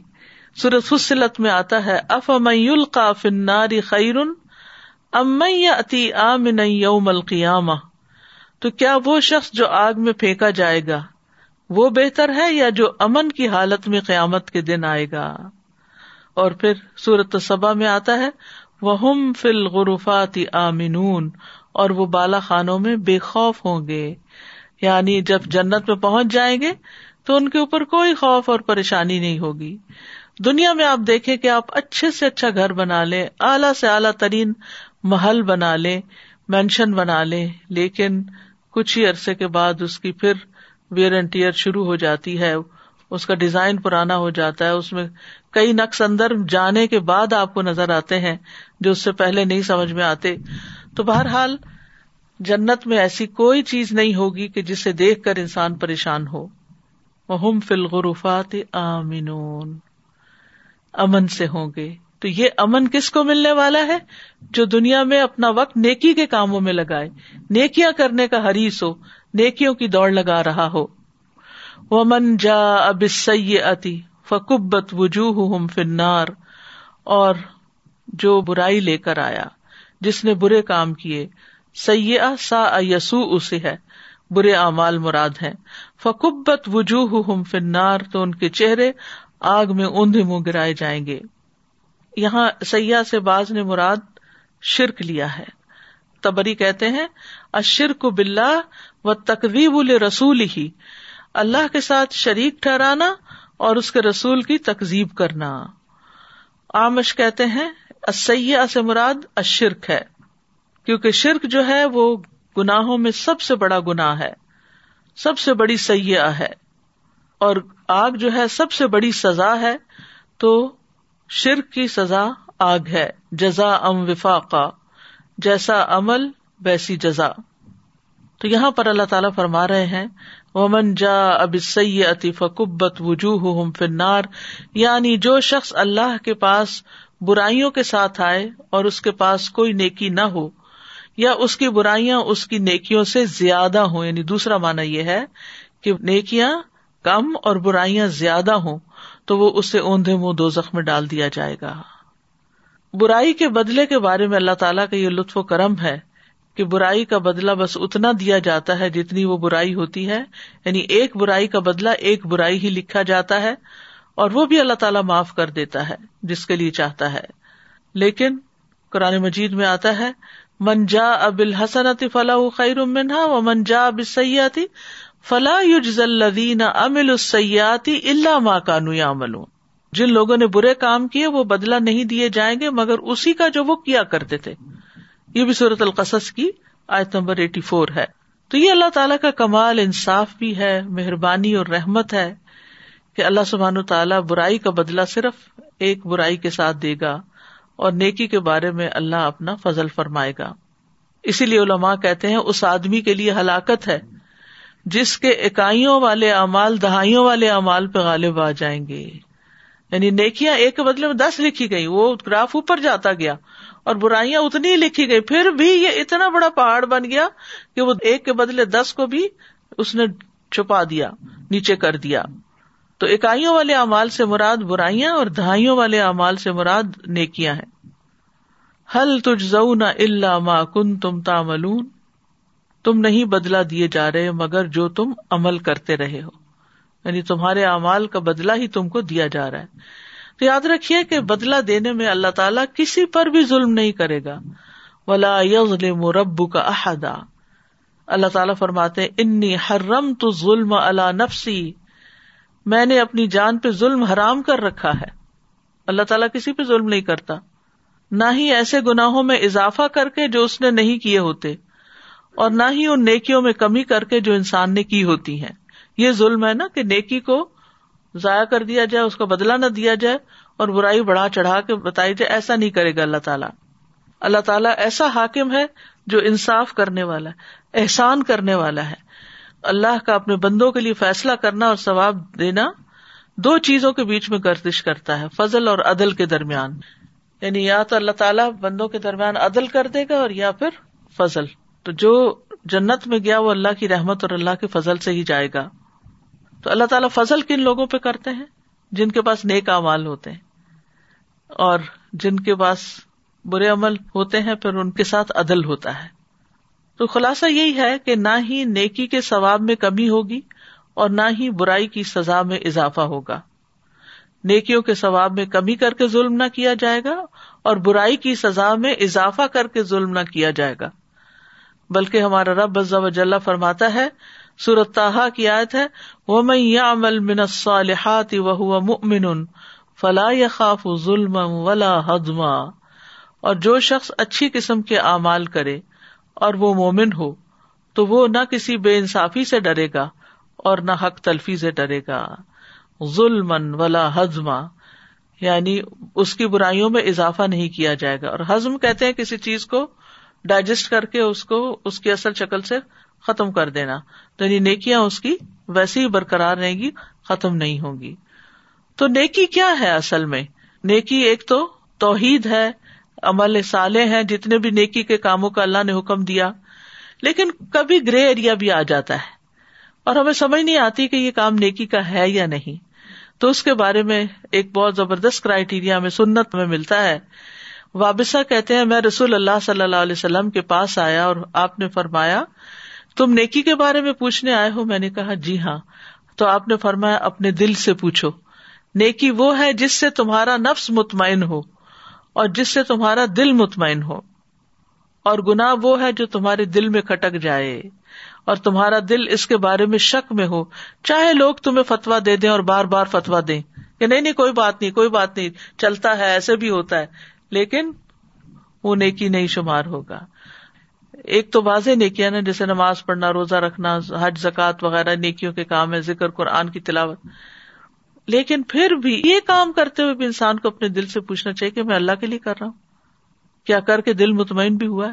Speaker 1: سورت فصلت میں آتا ہے اف امل کا فناری خیرن امئی اتی آمن یوم القیامہ؟ تو کیا وہ شخص جو آگ میں پھینکا جائے گا؟ وہ بہتر ہے یا جو امن کی حالت میں قیامت کے دن آئے گا؟ اور پھر سورت سبا میں آتا ہے وہ فل غرفات آمنون، اور وہ بالا خانوں میں بے خوف ہوں گے۔ یعنی جب جنت میں پہنچ جائیں گے تو ان کے اوپر کوئی خوف اور پریشانی نہیں ہوگی۔ دنیا میں آپ دیکھیں کہ آپ اچھے سے اچھا گھر بنا لیں، اعلی سے اعلیٰ ترین محل بنا لیں، مینشن بنا لیں، لیکن کچھ ہی عرصے کے بعد اس کی پھر ویئر اینڈ ٹیئر شروع ہو جاتی ہے، اس کا ڈیزائن پرانا ہو جاتا ہے، اس میں کئی نقص اندر جانے کے بعد آپ کو نظر آتے ہیں جو اس سے پہلے نہیں سمجھ میں آتے۔ تو بہرحال، جنت میں ایسی کوئی چیز نہیں ہوگی کہ جسے دیکھ کر انسان پریشان ہو۔ وہ فل غروفات آمنون۔ امن سے ہوں گے۔ تو یہ امن کس کو ملنے والا ہے؟ جو دنیا میں اپنا وقت نیکی کے کاموں میں لگائے۔ نیکیاں کرنے کا حریث ہو۔ نیکیوں کی دوڑ لگا رہا ہو۔ وہ من جا اب سی اتی فکبت وجوہ فنار اور جو برائی لے کر آیا، جس نے برے کام کیے۔ سیاح سا یسو اسے ہے، برے اعمال مراد ہے فکبت وجوہ ہم فنار تو ان کے چہرے آگ میں اوندے منہ گرائے جائیں گے۔ یہاں سیاح سے باز نے مراد شرک لیا ہے۔ تبری کہتے ہیں اشرک بلا و تقریب رسول ہی اللہ کے ساتھ شریک ٹھہرانا اور اس کے رسول کی تقزیب کرنا۔ آمش کہتے ہیں سیاح سے مراد اشرک ہے، کیونکہ شرک جو ہے وہ گناہوں میں سب سے بڑا گنا ہے، سب سے بڑی سیاح ہے۔ اور آگ جو ہے سب سے بڑی سزا ہے، تو شرک کی سزا آگ ہے جزا ام وفاقا، جیسا عمل، ویسی جزا تو یہاں پر اللہ تعالیٰ فرما رہے ہیں، ومن جا اب سی فکبت وجوہ فنار یعنی جو شخص اللہ کے پاس برائیوں کے ساتھ آئے اور اس کے پاس کوئی نیکی نہ ہو، یا اس کی برائیاں اس کی نیکیوں سے زیادہ ہوں یعنی دوسرا مانا یہ ہے کہ نیکیاں کم اور برائیاں زیادہ ہوں، تو وہ اسے اوندے منہ دو زخم ڈال دیا جائے گا۔ برائی کے بدلے کے بارے میں اللہ تعالیٰ کا یہ لطف و کرم ہے کہ برائی کا بدلا بس اتنا دیا جاتا ہے جتنی وہ برائی ہوتی ہے۔ یعنی ایک برائی کا بدلا ایک برائی ہی لکھا جاتا ہے اور وہ بھی اللہ تعالیٰ معاف کر دیتا ہے جس کے لیے چاہتا ہے۔ لیکن قرآن مجید میں آتا ہے منجا اب الحسنتی فلاح خیر منہا و منجا اب سیاتی فلاح یوز الدین امل السیاتی اللہ ماں کانو عمل جن لوگوں نے برے کام کیے وہ بدلا نہیں دیے جائیں گے، مگر اسی کا جو وہ کیا کرتے تھے۔ یہ بھی صورت القصص کی آیت نمبر ایٹی فور ہے۔ تو یہ اللہ تعالیٰ کا کمال، انصاف بھی ہے، مہربانی اور رحمت ہے کہ اللہ سبحان تعالیٰ برائی کا بدلا صرف ایک برائی کے ساتھ دے گا اور نیکی کے بارے میں اللہ اپنا فضل فرمائے گا۔ اسی لیے علماء کہتے ہیں اس آدمی کے لیے ہلاکت ہے جس کے اکائیوں والے امال دہائیوں والے امال پہ غالب آ جائیں گے۔ یعنی نیکیاں ایک کے بدلے میں دس لکھی گئی وہ گراف اوپر جاتا گیا۔ اور برائیاں اتنی لکھی گئی۔ پھر بھی یہ اتنا بڑا پہاڑ بن گیا کہ وہ ایک کے بدلے دس کو بھی اس نے چھپا دیا، نیچے کر دیا۔ تو اکائیوں والے امال سے مراد برائیاں اور دہائیوں والے امال سے مراد نیکیاں ہیں۔ حل تج نہ اللہ ما کن تم تاملون تم نہیں بدلا دیے جا رہے مگر جو تم عمل کرتے رہے ہو۔ یعنی تمہارے اعمال کا بدلا ہی تم کو دیا جا رہا ہے۔ تو یاد رکھیے کہ بدلا دینے میں اللہ تعالیٰ کسی پر بھی ظلم نہیں کرے گا۔ ولا یظلم ربو کا احدا اللہ تعالیٰ فرماتے انی حرم تو ظلم اللہ نفسی میں نے اپنی جان پہ ظلم حرام کر رکھا ہے۔ اللہ تعالیٰ کسی پہ ظلم نہیں کرتا۔ نہ ہی ایسے گناہوں میں اضافہ کر کے جو اس نے نہیں کیے ہوتے، اور نہ ہی ان نیکیوں میں کمی کر کے جو انسان نے کی ہوتی ہیں۔ یہ ظلم ہے نا کہ نیکی کو ضائع کر دیا جائے، اس کا بدلا نہ دیا جائے اور برائی بڑھا چڑھا کے بتائی جائے، ایسا نہیں کرے گا اللہ تعالیٰ۔ اللہ تعالیٰ ایسا حاکم ہے جو انصاف کرنے والا ہے، احسان کرنے والا ہے۔ اللہ کا اپنے بندوں کے لیے فیصلہ کرنا اور ثواب دینا دو چیزوں کے بیچ میں گردش کرتا ہے، فضل اور عدل کے درمیان۔ یعنی یا تو اللہ تعالیٰ بندوں کے درمیان عدل کر دے گا اور یا پھر فضل۔ تو جو جنت میں گیا وہ اللہ کی رحمت اور اللہ کے فضل سے ہی جائے گا۔ تو اللہ تعالیٰ فضل کن لوگوں پہ کرتے ہیں جن کے پاس نیک امال ہوتے ہیں اور جن کے پاس برے عمل ہوتے ہیں پھر ان کے ساتھ عدل ہوتا ہے تو خلاصہ یہی ہے کہ نہ ہی نیکی کے ثواب میں کمی ہوگی اور نہ ہی برائی کی سزا میں اضافہ ہوگا نیکیوں کے ثواب میں کمی کر کے ظلم نہ کیا جائے گا اور برائی کی سزا میں اضافہ کر کے ظلم نہ کیا جائے گا بلکہ ہمارا رب جل فرماتا ہے سورت تاہا کی آیت ہے وہ میں یا عمل من صالحات وہ مؤمن فلا خاف ظلم ولا حدما اور جو شخص اچھی قسم کے اعمال کرے اور وہ مومن ہو، تو وہ نہ کسی بے انصافی سے ڈرے گا اور نہ حق تلفی سے ڈرے گا۔ ظلم ولا ہزما یعنی اس کی برائیوں میں اضافہ نہیں کیا جائے گا۔ اور ہزم کہتے ہیں کسی چیز کو، ڈائجسٹ کر کے اس کو، اس کی اصل شکل سے ختم کر دینا۔ تو یعنی نیکیاں اس کی ویسے ہی برقرار رہیں گی، ختم نہیں ہوگی تو نیکی کیا ہے اصل میں؟ نیکی ایک تو توحید ہے، عمل سالے ہیں، جتنے بھی نیکی کے کاموں کا اللہ نے حکم دیا۔ لیکن کبھی گرے ایریا بھی آ جاتا ہے۔ اور ہمیں سمجھ نہیں آتی کہ یہ کام نیکی کا ہے یا نہیں۔ تو اس کے بارے میں ایک بہت زبردست کرائٹیریا ہمیں سنت میں ملتا ہے۔ وابسا کہتے ہیں، میں رسول اللہ صلی اللہ علیہ وسلم کے پاس آیا اور آپ نے فرمایا تم نیکی کے بارے میں پوچھنے آئے ہو؟ میں نے کہا جی ہاں۔ تو آپ نے فرمایا، اپنے دل سے پوچھو۔ نیکی وہ ہے جس سے تمہارا نفس مطمئن ہو اور جس سے تمہارا دل مطمئن ہو۔ اور گنا وہ ہے جو تمہارے دل میں کھٹک جائے اور تمہارا دل اس کے بارے میں شک میں ہو۔ چاہے لوگ تمہیں فتوا دے دیں اور بار بار فتوا دیں کہ نہیں نہیں، کوئی بات نہیں، کوئی بات نہیں، چلتا ہے، ایسے بھی ہوتا ہے۔ لیکن وہ نیکی نہیں شمار ہوگا۔ ایک تو واضح نیکیاں نا جیسے نماز پڑھنا، روزہ رکھنا، حج زکات وغیرہ، نیکیوں کے کام ہے ذکر قرآن کی تلاوت۔ لیکن پھر بھی یہ کام کرتے ہوئے بھی انسان کو اپنے دل سے پوچھنا چاہیے کہ میں اللہ کے لیے کر رہا ہوں۔ کیا کر کے دل مطمئن بھی ہوا ہے؟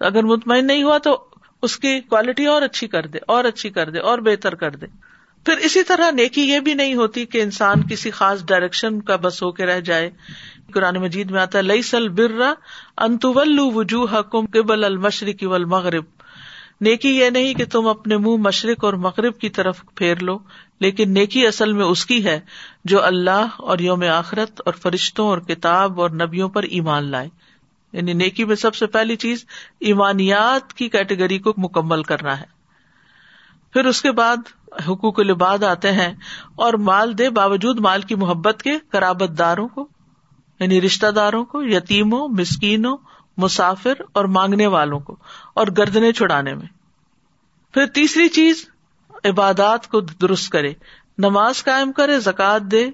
Speaker 1: اگر مطمئن نہیں ہوا تو اس کی کوالٹی اور اچھی کر دے، اور اچھی کر دے، اور بہتر کر دے۔ پھر اسی طرح نیکی یہ بھی نہیں ہوتی کہ انسان کسی خاص ڈائریکشن کا بس ہو کے رہ جائے۔ قرآن مجید میں آتا ہے لئی سل برا انتول وجوہ حکم قبل المشرق والمغرب۔ نیکی یہ نہیں کہ تم اپنے منہ مشرق اور مغرب کی طرف پھیر لو، لیکن نیکی اصل میں اس کی ہے جو اللہ اور یوم آخرت اور فرشتوں اور کتاب اور نبیوں پر ایمان لائے۔ یعنی نیکی میں سب سے پہلی چیز ایمانیات کی کیٹیگری کو مکمل کرنا ہے۔ پھر اس کے بعد حقوق الباد آتے ہیں اور مال دے، باوجود مال کی محبت کے کرابت داروں کو۔ یعنی رشتہ داروں کو، یتیموں، مسکینوں، مسافر اور مانگنے والوں کو، اور گردنے چھڑانے میں۔ پھر تیسری چیز، عبادات کو درست کرے، نماز قائم کرے زکات دے،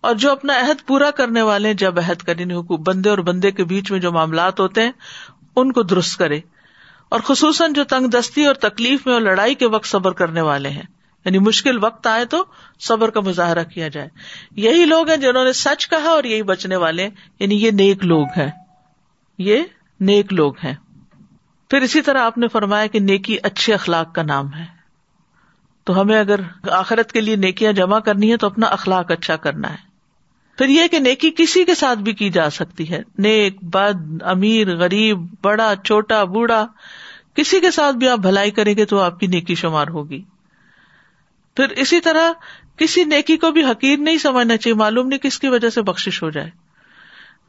Speaker 1: اور جو اپنا عہد پورا کرنے والے جب عہد کرے یعنی بندے اور بندے کے بیچ میں جو معاملات ہوتے ہیں، ان کو درست کرے۔ اور خصوصاً جو تنگ دستی اور تکلیف میں اور لڑائی کے وقت صبر کرنے والے ہیں۔ یعنی مشکل وقت آئے تو صبر کا مظاہرہ کیا جائے۔ یہی لوگ ہیں جنہوں نے سچ کہا اور یہی بچنے والے یعنی یہ نیک لوگ ہیں۔ یہ نیک لوگ ہیں۔ پھر اسی طرح آپ نے فرمایا کہ نیکی اچھے اخلاق کا نام ہے۔ تو ہمیں اگر آخرت کے لیے نیکیاں جمع کرنی ہے تو اپنا اخلاق اچھا کرنا ہے۔ پھر یہ کہ نیکی کسی کے ساتھ بھی کی جا سکتی ہے۔ نیک، بد، امیر، غریب، بڑا، چھوٹا، بوڑھا، کسی کے ساتھ بھی آپ بھلائی کریں گے تو آپ کی نیکی شمار ہوگی۔ پھر اسی طرح کسی نیکی کو بھی حقیر نہیں سمجھنا چاہیے، معلوم نہیں کس کی وجہ سے بخش ہو جائے۔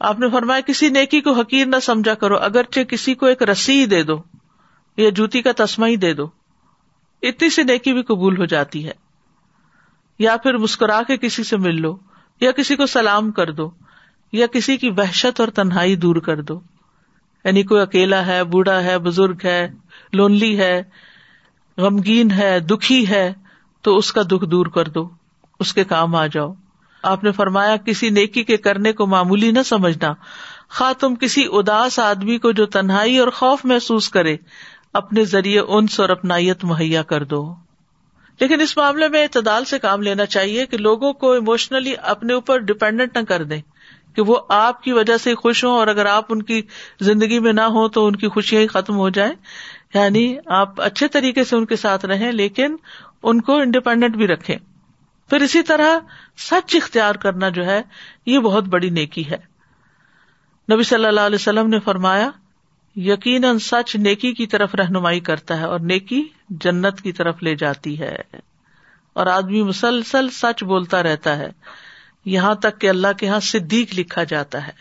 Speaker 1: آپ نے فرمایا کسی نیکی کو حقیر نہ سمجھا کرو، اگرچہ کسی کو ایک رسی دے دو یا جوتی کا تسما ہی دے دو، اتنی سی نیکی بھی قبول ہو جاتی ہے۔ یا پھر مسکرا کے کسی سے مل لو، یا کسی کو سلام کر دو، یا کسی کی وحشت اور تنہائی دور کر دو۔ یعنی کوئی اکیلا ہے، بوڑھا ہے، بزرگ ہے، لونلی ہے، غمگین ہے، دکھی ہے تو اس کا دکھ دور کر دو، اس کے کام آ جاؤ۔ آپ نے فرمایا، کسی نیکی کے کرنے کو معمولی نہ سمجھنا۔ خا تم کسی اداس آدمی کو جو تنہائی اور خوف محسوس کرے، اپنے ذریعے انس اور اپنائیت مہیا کر دو۔ لیکن اس معاملے میں اعتدال سے کام لینا چاہیے کہ لوگوں کو اموشنلی اپنے اوپر ڈپینڈنٹ نہ کر دیں، کہ وہ آپ کی وجہ سے خوش ہوں اور اگر آپ ان کی زندگی میں نہ ہو تو ان کی خوشیاں ہی ختم ہو جائیں۔ یعنی آپ اچھے طریقے سے ان کے ساتھ رہیں، لیکن ان کو انڈیپینڈنٹ بھی رکھے پھر اسی طرح سچ اختیار کرنا جو ہے، یہ بہت بڑی نیکی ہے۔ نبی صلی اللہ علیہ وسلم نے فرمایا، یقیناً سچ نیکی کی طرف رہنمائی کرتا ہے اور نیکی جنت کی طرف لے جاتی ہے۔ اور آدمی مسلسل سچ بولتا رہتا ہے۔ یہاں تک کہ اللہ کے یہاں صدیق لکھا جاتا ہے۔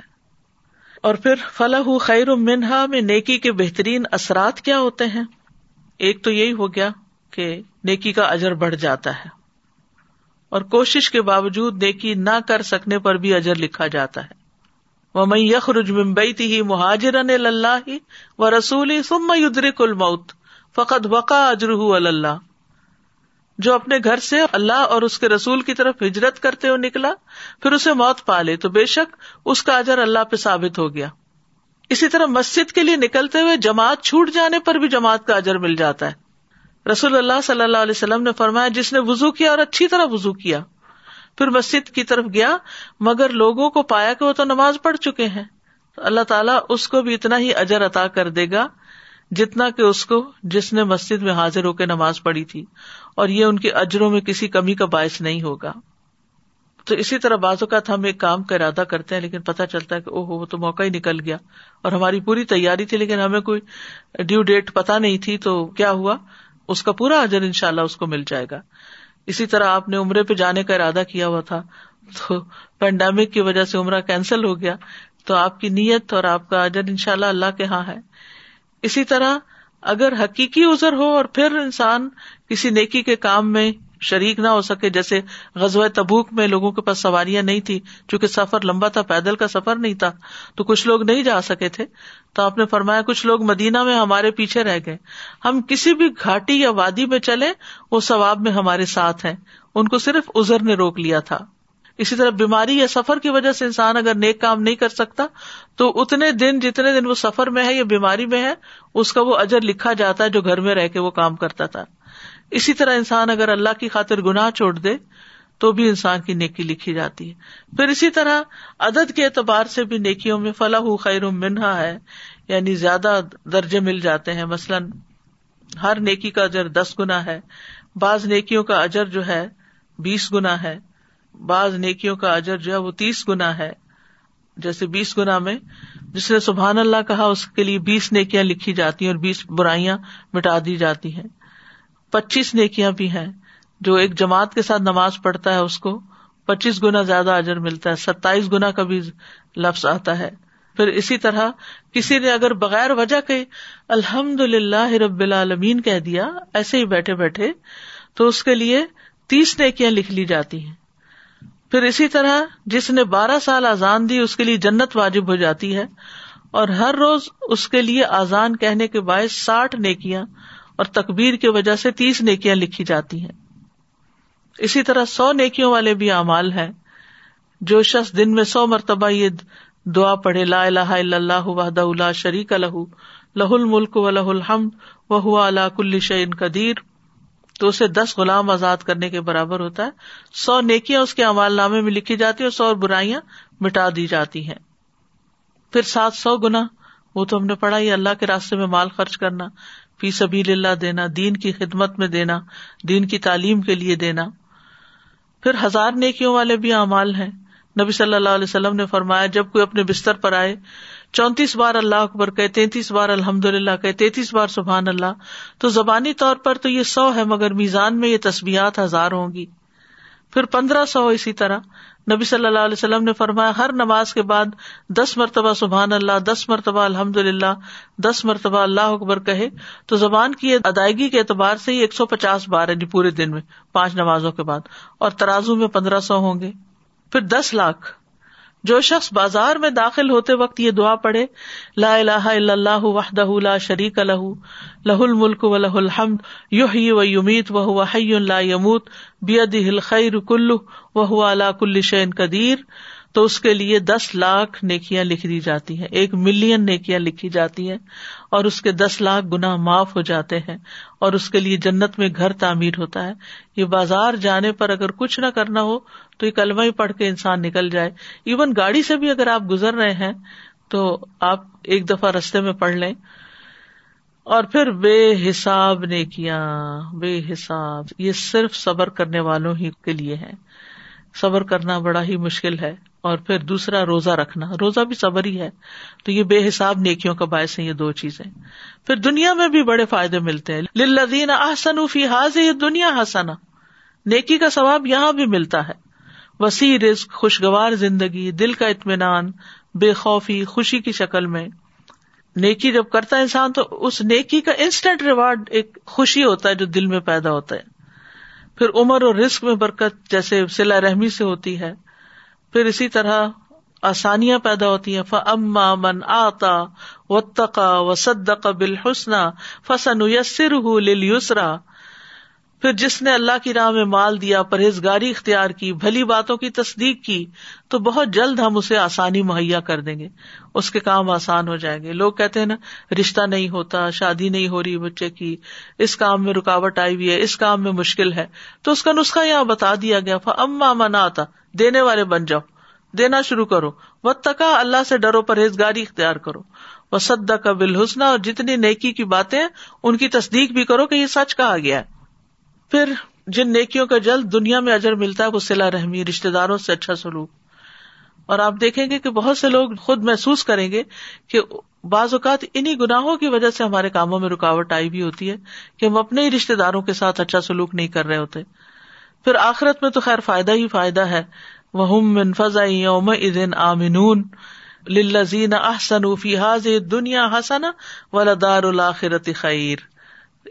Speaker 1: اور پھر فلاح خیر منہا میں نیکی کے بہترین اثرات کیا ہوتے ہیں؟ ایک تو یہی ہو گیا کہ نیکی کا اجر بڑھ جاتا ہے۔ اور کوشش کے باوجود نیکی نہ کر سکنے پر بھی اجر لکھا جاتا ہے۔ وہ میں یخ رج ممبئی تھی مہاجر اللہ و رسول سم کل موت فقط وقا اجر اللہ جو اپنے گھر سے اللہ اور اس کے رسول کی طرف ہجرت کرتے ہوئے نکلا، پھر اسے موت پا لے، تو بے شک اس کا اجر اللہ پہ ثابت ہو گیا۔ اسی طرح مسجد کے لیے نکلتے ہوئے جماعت چھوٹ جانے پر بھی جماعت کا اجر مل جاتا ہے۔ رسول اللہ صلی اللہ علیہ وسلم نے فرمایا، جس نے وزو کیا اور اچھی طرح وزو کیا، پھر مسجد کی طرف گیا، مگر لوگوں کو پایا کہ وہ تو نماز پڑھ چکے ہیں۔ اللہ تعالیٰ اس کو بھی اتنا ہی اجر عطا کر دے گا جتنا کہ اس کو جس نے مسجد میں حاضر ہو کے نماز پڑھی تھی۔ اور یہ ان کے اجروں میں کسی کمی کا باعث نہیں ہوگا۔ تو اسی طرح بعض اوقات ہم ایک کام کا ارادہ کرتے ہیں، لیکن پتا چلتا ہے کہ او ہو تو موقع ہی نکل گیا۔ اور ہماری پوری تیاری تھی، لیکن ہمیں کوئی ڈیو ڈیٹ پتا نہیں تھی، تو کیا ہوا؟ اس کا پورا اجر ان شاء اللہ اس کو مل جائے گا۔ اسی طرح آپ نے عمرے پہ جانے کا ارادہ کیا ہوا تھا، تو پینڈیمک کی وجہ سے عمرہ کینسل ہو گیا۔ تو آپ کی نیت اور آپ کا اجر ان شاء اللہ اللہ کے ہاں ہے۔ اسی طرح اگر حقیقی ازر ہو اور پھر انسان کسی نیکی کے کام میں شریک نہ ہو سکے، جیسے غزوہ تبوک میں لوگوں کے پاس سواریاں نہیں تھی چونکہ سفر لمبا تھا، پیدل کا سفر نہیں تھا، تو کچھ لوگ نہیں جا سکے تھے۔ تو آپ نے فرمایا، کچھ لوگ مدینہ میں ہمارے پیچھے رہ گئے۔ ہم کسی بھی گھاٹی یا وادی میں چلے وہ ثواب میں ہمارے ساتھ ہیں۔ ان کو صرف ازر نے روک لیا تھا۔ اسی طرح بیماری یا سفر کی وجہ سے انسان اگر نیک کام نہیں کر سکتا، تو اتنے دن، جتنے دن وہ سفر میں ہے یا بیماری میں ہے، اس کا وہ اجر لکھا جاتا ہے جو گھر میں رہ کے وہ کام کرتا تھا۔ اسی طرح انسان اگر اللہ کی خاطر گناہ چھوڑ دے تو بھی انسان کی نیکی لکھی جاتی ہے۔ پھر اسی طرح عدد کے اعتبار سے بھی نیکیوں میں فلاح خیر منہا ہے یعنی زیادہ درجے مل جاتے ہیں۔ مثلاً ہر نیکی کا اجر دس گنا ہے، بعض نیکیوں کا اجر جو ہے بیس گنا ہے، بعض نیکیوں کا اجر جو ہے وہ تیس گنا ہے۔ جیسے بیس گنا میں جس نے سبحان اللہ کہا، اس کے لیے بیس نیکیاں لکھی جاتی ہیں اور بیس برائیاں مٹا دی جاتی ہیں۔ پچیس نیکیاں بھی ہیں جو ایک جماعت کے ساتھ نماز پڑھتا ہے اس کو پچیس گنا زیادہ اجر ملتا ہے، ستائیس گنا کا بھی لفظ آتا ہے۔ پھر اسی طرح کسی نے اگر بغیر وجہ کے الحمد للہ رب العالمین کہہ دیا، ایسے ہی بیٹھے بیٹھے تو اس کے لیے تیس نیکیاں لکھ لی جاتی ہیں۔ پھر اسی طرح جس نے بارہ سال آزان دی، اس کے لیے جنت واجب ہو جاتی ہے اور ہر روز اس کے لیے آزان کہنے کے باعث ساٹھ نیکیاں اور تقبیر کی وجہ سے تیس نیکیاں لکھی جاتی ہیں۔ اسی طرح سو نیکیوں والے بھی اعمال ہیں۔ جو شخص دن میں سو مرتبہ یہ دعا پڑھے، لا الہ الا اللہ وحدہ لا شریک لہ لہ الملک و لہ الحمد و اللہ کل شعین قدیر۔ تو اسے دس غلام آزاد کرنے کے برابر ہوتا ہے۔ سو نیکیاں اس کے امال نامے میں لکھی جاتی ہیں اور سو برائیاں مٹا دی جاتی ہیں۔ پھر سات سو گنا وہ تو ہم نے پڑھا ہی، اللہ کے راستے میں مال خرچ کرنا۔ فی سبھی اللہ دینا، دین کی خدمت میں دینا، دین کی تعلیم کے لیے دینا۔ پھر ہزار نیکیوں والے بھی اعمال ہیں۔ نبی صلی اللہ علیہ وسلم نے فرمایا، جب کوئی اپنے بستر پر آئے، چونتیس بار اللہ اکبر کہ تینتیس بار الحمد للہ کہ تینتیس بار سبحان اللہ۔ تو زبانی طور پر تو یہ سو ہے، مگر میزان میں یہ تصبیات ہزار ہوں گی۔ پھر پندرہ سو اسی طرح۔ نبی صلی اللہ علیہ وسلم نے فرمایا، ہر نماز کے بعد دس مرتبہ سبحان اللہ، دس مرتبہ الحمد للہ دس مرتبہ اللہ اکبر کہے، تو زبان کی ادائیگی کے اعتبار سے ہی ایک سو پچاس بار ہے پورے دن میں، پانچ نمازوں کے بعد، اور ترازو میں پندرہ سو ہوں گے، پھر دس لاکھ۔ جو شخص بازار میں داخل ہوتے وقت یہ دعا پڑھے، لا الہ الا اللہ وحدہ لا شریک لہ لہ الملک و لہ الحمد، یحیی و یمیت و حی لا یموت، بیدہ الخیر کلہ و هو علی کل شیء قدیر۔ تو اس کے لیے دس لاکھ نیکیاں لکھ دی جاتی ہیں، ایک ملین نیکیاں لکھی جاتی ہیں۔ اور اس کے دس لاکھ گنا معاف ہو جاتے ہیں اور اس کے لیے جنت میں گھر تعمیر ہوتا ہے۔ یہ بازار جانے پر اگر کچھ نہ کرنا ہو تو یہ کلمہ ہی پڑھ کے انسان نکل جائے۔ ایون گاڑی سے بھی اگر آپ گزر رہے ہیں تو آپ ایک دفعہ رستے میں پڑھ لیں۔ اور پھر بے حساب نیکیاں، بے حساب، یہ صرف صبر کرنے والوں ہی کے لیے ہے۔ صبر کرنا بڑا ہی مشکل ہے۔ اور پھر دوسرا روزہ رکھنا۔ روزہ بھی صبر ہی ہے۔ تو یہ بے حساب نیکیوں کا باعث ہے یہ دو چیزیں۔ پھر دنیا میں بھی بڑے فائدے ملتے ہیں۔ لدین احسن فی حاض یہ دنیا حسنا۔ نیکی کا ثواب یہاں بھی ملتا ہے۔ وسیع رزق، خوشگوار زندگی، دل کا اطمینان، بے خوفی، خوشی کی شکل میں۔ نیکی جب کرتا ہے انسان تو اس نیکی کا انسٹنٹ ریوارڈ ایک خوشی ہوتا ہے جو دل میں پیدا ہوتا ہے۔ پھر عمر اور رسک میں برکت جیسے سلا رحمی سے ہوتی ہے۔ پھر اسی طرح آسانیاں پیدا ہوتی ہیں۔ فما من آتا و تقا و صدق بالحسن فسن یسر لسرا پھر جس نے اللہ کی راہ میں مال دیا، پرہیزگاری اختیار کی، بھلی باتوں کی تصدیق کی، تو بہت جلد ہم اسے آسانی مہیا کر دیں گے۔ اس کے کام آسان ہو جائیں گے۔ لوگ کہتے ہیں نا، رشتہ نہیں ہوتا، شادی نہیں ہو رہی بچے کی، اس کام میں رکاوٹ آئی ہوئی ہے، اس کام میں مشکل ہے۔ تو اس کا نسخہ یہاں بتا دیا گیا۔ اما منا آتا، دینے والے بن جاؤ، دینا شروع کرو۔ و تکا اللہ سے ڈرو، پرہیزگاری اختیار کرو۔ وہ سدا کا بالحسن اور جتنی نیکی کی باتیں، ان کی تصدیق بھی کرو کہ یہ سچ کہا گیا ہے۔ پھر جن نیکیوں کا جلد دنیا میں اجر ملتا ہے، وہ سلا رحمی رشتے داروں سے اچھا سلوک۔ اور آپ دیکھیں گے کہ بہت سے لوگ خود محسوس کریں گے کہ بعض اوقات انہیں گناہوں کی وجہ سے ہمارے کاموں میں رکاوٹ آئی بھی ہوتی ہے کہ ہم اپنے ہی رشتے داروں کے ساتھ اچھا سلوک نہیں کر رہے ہوتے۔ پھر آخرت میں تو خیر فائدہ ہی فائدہ ہے۔ وہ من فضا یوم ادن آمنون للذین احسن فی حاض دنیا حسنا ولدار الآخرت خیر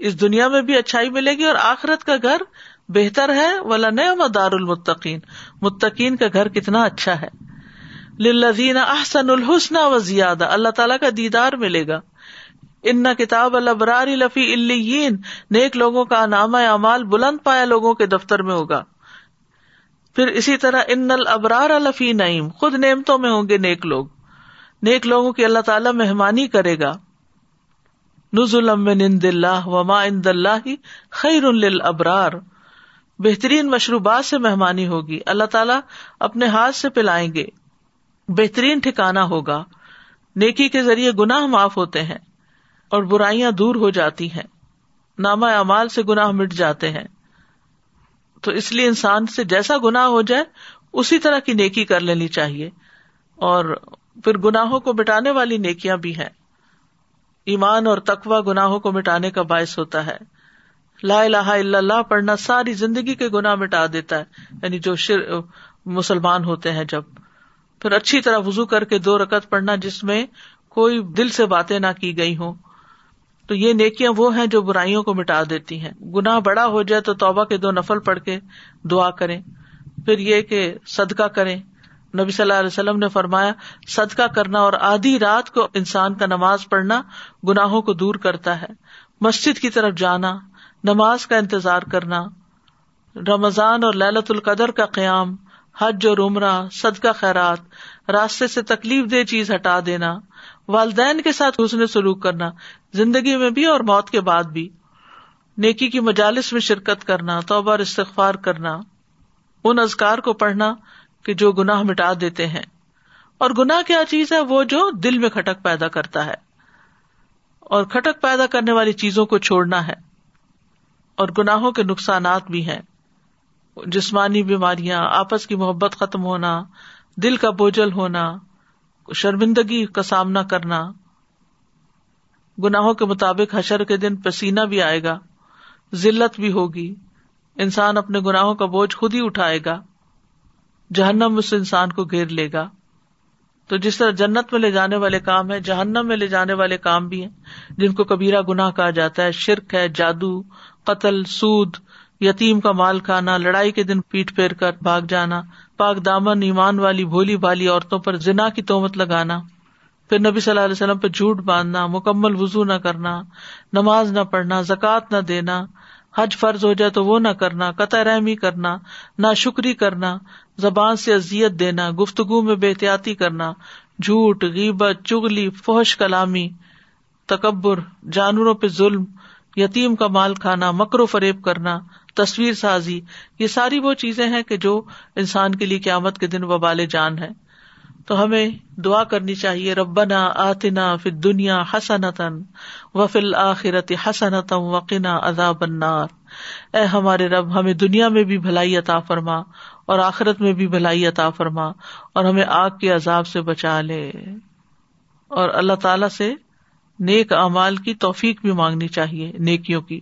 Speaker 1: اس دنیا میں بھی اچھائی ملے گی اور آخرت کا گھر بہتر ہے، ولا نعم دار المتقین متقین کا گھر کتنا اچھا ہے۔ للذین احسن الحسن و زیادہ اللہ تعالیٰ کا دیدار ملے گا۔ ان کتاب الابرار لفی الین نیک لوگوں کا نامہ اعمال بلند پایا لوگوں کے دفتر میں ہوگا۔ پھر اسی طرح ان الابرار الفی نعیم خود نعمتوں میں ہوں گے نیک لوگ۔ نیک لوگوں کی اللہ تعالیٰ مہمانی کرے گا۔ نزل من اللہ وما ان اللہ خیر الابرار بہترین مشروبات سے مہمانی ہوگی۔ اللہ تعالیٰ اپنے ہاتھ سے پلائیں گے۔ بہترین ٹھکانا ہوگا۔ نیکی کے ذریعے گناہ معاف ہوتے ہیں اور برائیاں دور ہو جاتی ہیں۔ نامہ اعمال سے گناہ مٹ جاتے ہیں۔ تو اس لیے انسان سے جیسا گناہ ہو جائے، اسی طرح کی نیکی کر لینی چاہیے۔ اور پھر گناہوں کو مٹانے والی نیکیاں بھی ہیں۔ ایمان اور تقوا گناہوں کو مٹانے کا باعث ہوتا ہے۔ لا الہ الا اللہ پڑھنا ساری زندگی کے گناہ مٹا دیتا ہے۔ یعنی جو شر، مسلمان ہوتے ہیں جب۔ پھر اچھی طرح وزو کر کے دو رکت پڑھنا جس میں کوئی دل سے باتیں نہ کی گئی ہوں۔ تو یہ نیکیاں وہ ہیں جو برائیوں کو مٹا دیتی ہیں۔ گناہ بڑا ہو جائے تو توبہ کے دو نفل پڑھ کے دعا کریں۔ پھر یہ کہ صدقہ کریں۔ نبی صلی اللہ علیہ وسلم نے فرمایا، صدقہ کرنا اور آدھی رات کو انسان کا نماز پڑھنا گناہوں کو دور کرتا ہے۔ مسجد کی طرف جانا، نماز کا انتظار کرنا، رمضان اور للت القدر کا قیام، حج اور عمرہ، صدقہ خیرات، راستے سے تکلیف دہ چیز ہٹا دینا، والدین کے ساتھ حسن سلوک کرنا، زندگی میں بھی اور موت کے بعد بھی۔ نیکی کی مجالس میں شرکت کرنا، توبہ اور استغفار کرنا، ان ازکار کو پڑھنا کہ جو گناہ مٹا دیتے ہیں۔ اور گناہ کیا چیز ہے؟ وہ جو دل میں کھٹک پیدا کرتا ہے۔ اور کھٹک پیدا کرنے والی چیزوں کو چھوڑنا ہے۔ اور گناہوں کے نقصانات بھی ہیں۔ جسمانی بیماریاں، آپس کی محبت ختم ہونا، دل کا بوجھل ہونا، شرمندگی کا سامنا کرنا۔ گناہوں کے مطابق حشر کے دن پسینہ بھی آئے گا، ذلت بھی ہوگی۔ انسان اپنے گناہوں کا بوجھ خود ہی اٹھائے گا۔ جہنم اس انسان کو گھیر لے گا۔ تو جس طرح جنت میں لے جانے والے کام ہے جہنم میں لے جانے والے کام بھی ہیں۔ جن کو کبیرہ گناہ کہا جاتا ہے، شرک ہے، جادو، قتل، سود، یتیم کا مال کھانا، لڑائی کے دن پیٹ پھیر کر بھاگ جانا، پاک دامن، ایمان والی، بھولی بھالی عورتوں پر جنا کی تومت لگانا، پھر نبی صلی اللہ علیہ وسلم پہ جھوٹ باندھنا، مکمل وزو نہ کرنا، نماز نہ پڑھنا، زکوٰۃ نہ دینا حج فرض ہو جائے تو وہ نہ کرنا، قطع رحمی کرنا نہ شکری کرنا، زبان سے ازیت دینا، گفتگو میں بے احتیاطی کرنا، جھوٹ، غیبت چگلی فوش کلامی، تکبر، جانوروں پہ ظلم، یتیم کا مال کھانا مکرو فریب کرنا، تصویر سازی، یہ ساری وہ چیزیں ہیں کہ جو انسان کے لیے قیامت کے دن وبال جان ہے۔ تو ہمیں دعا کرنی چاہیے، ربنا آتنا فل دنیا حسنتن و فل آخرت حسنتم وقنا عذاب النار۔ اے ہمارے رب، ہمیں دنیا میں بھی بھلائی عطا فرما اور آخرت میں بھی بھلائی عطا فرما اور ہمیں آگ کے عذاب سے بچا لے۔ اور اللہ تعالی سے نیک اعمال کی توفیق بھی مانگنی چاہیے نیکیوں کی۔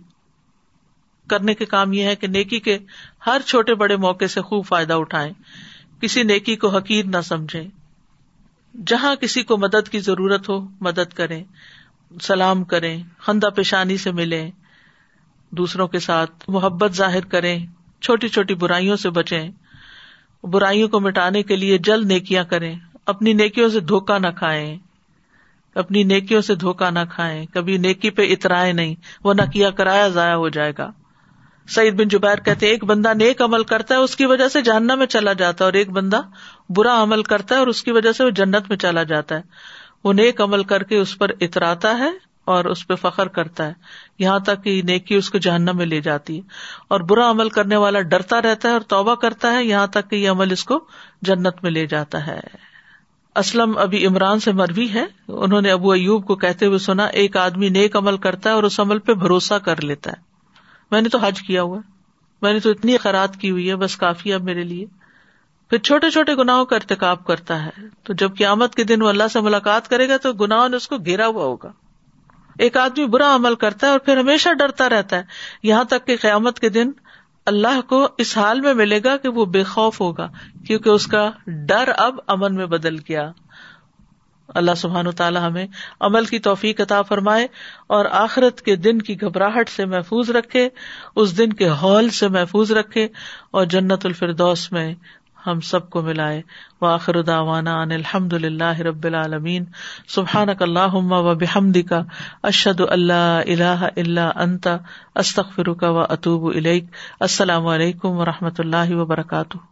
Speaker 1: کرنے کے کام یہ ہے کہ نیکی کے ہر چھوٹے بڑے موقع سے خوب فائدہ اٹھائے کسی نیکی کو حقیر نہ سمجھے جہاں کسی کو مدد کی ضرورت ہو، مدد کرے سلام کرے خندہ پیشانی سے ملے دوسروں کے ساتھ محبت ظاہر کرے چھوٹی چھوٹی برائیوں سے بچے برائیوں کو مٹانے کے لیے جلد نیکیاں کریں، اپنی نیکیوں سے دھوکا نہ کھائیں، اپنی نیکیوں سے دھوکا نہ کھائیں، کبھی نیکی پہ اترائے نہیں، وہ نہ کیا کرایا ضائع ہو جائے گا۔ سعید بن جبیر کہتے ایک بندہ نیک عمل کرتا ہے، اس کی وجہ سے جہنم میں چلا جاتا ہے، اور ایک بندہ برا عمل کرتا ہے اور اس کی وجہ سے وہ جنت میں چلا جاتا ہے۔ وہ نیک عمل کر کے اس پر اتراتا ہے اور اس پہ فخر کرتا ہے۔ یہاں تک کہ نیکی اس کو جہنم میں لے جاتی ہے۔ اور برا عمل کرنے والا ڈرتا رہتا ہے اور توبہ کرتا ہے، یہاں تک کہ یہ عمل اس کو جنت میں لے جاتا ہے۔ اسلم ابھی عمران سے مروی ہے۔ انہوں نے ابو ایوب کو کہتے ہوئے سنا، ایک آدمی نیک عمل کرتا ہے اور اس عمل پہ بھروسہ کر لیتا ہے۔ میں نے تو حج کیا ہوا میں نے تو اتنی خیرات کی ہوئی ہے، بس کافی اب میرے لیے۔ پھر چھوٹے چھوٹے گناہوں کا ارتقاب کرتا ہے۔ تو جب قیامت کے دن وہ اللہ سے ملاقات کرے گا تو گناہوں نے اس کو گھیرا ہوا ہوگا۔ ایک آدمی برا عمل کرتا ہے اور پھر ہمیشہ ڈرتا رہتا ہے۔ یہاں تک کہ قیامت کے دن اللہ کو اس حال میں ملے گا کہ وہ بے خوف ہوگا، کیونکہ اس کا ڈر اب امن میں بدل گیا۔ اللہ سبحان و تعالیٰ ہمیں عمل کی توفیق عطا فرمائے اور آخرت کے دن کی گھبراہٹ سے محفوظ رکھے، اس دن کے ہال سے محفوظ رکھے اور جنت الفردوس میں ہم سب کو ملائے۔ و آخر داوانا ان الحمد اللہ رب العالمین۔ سبحان اللہ و بحمد کا اشد اللہ اللہ اللہ انتا استخ فرکا و اطوب السلام علیکم و رحمۃ اللہ وبرکاتہ۔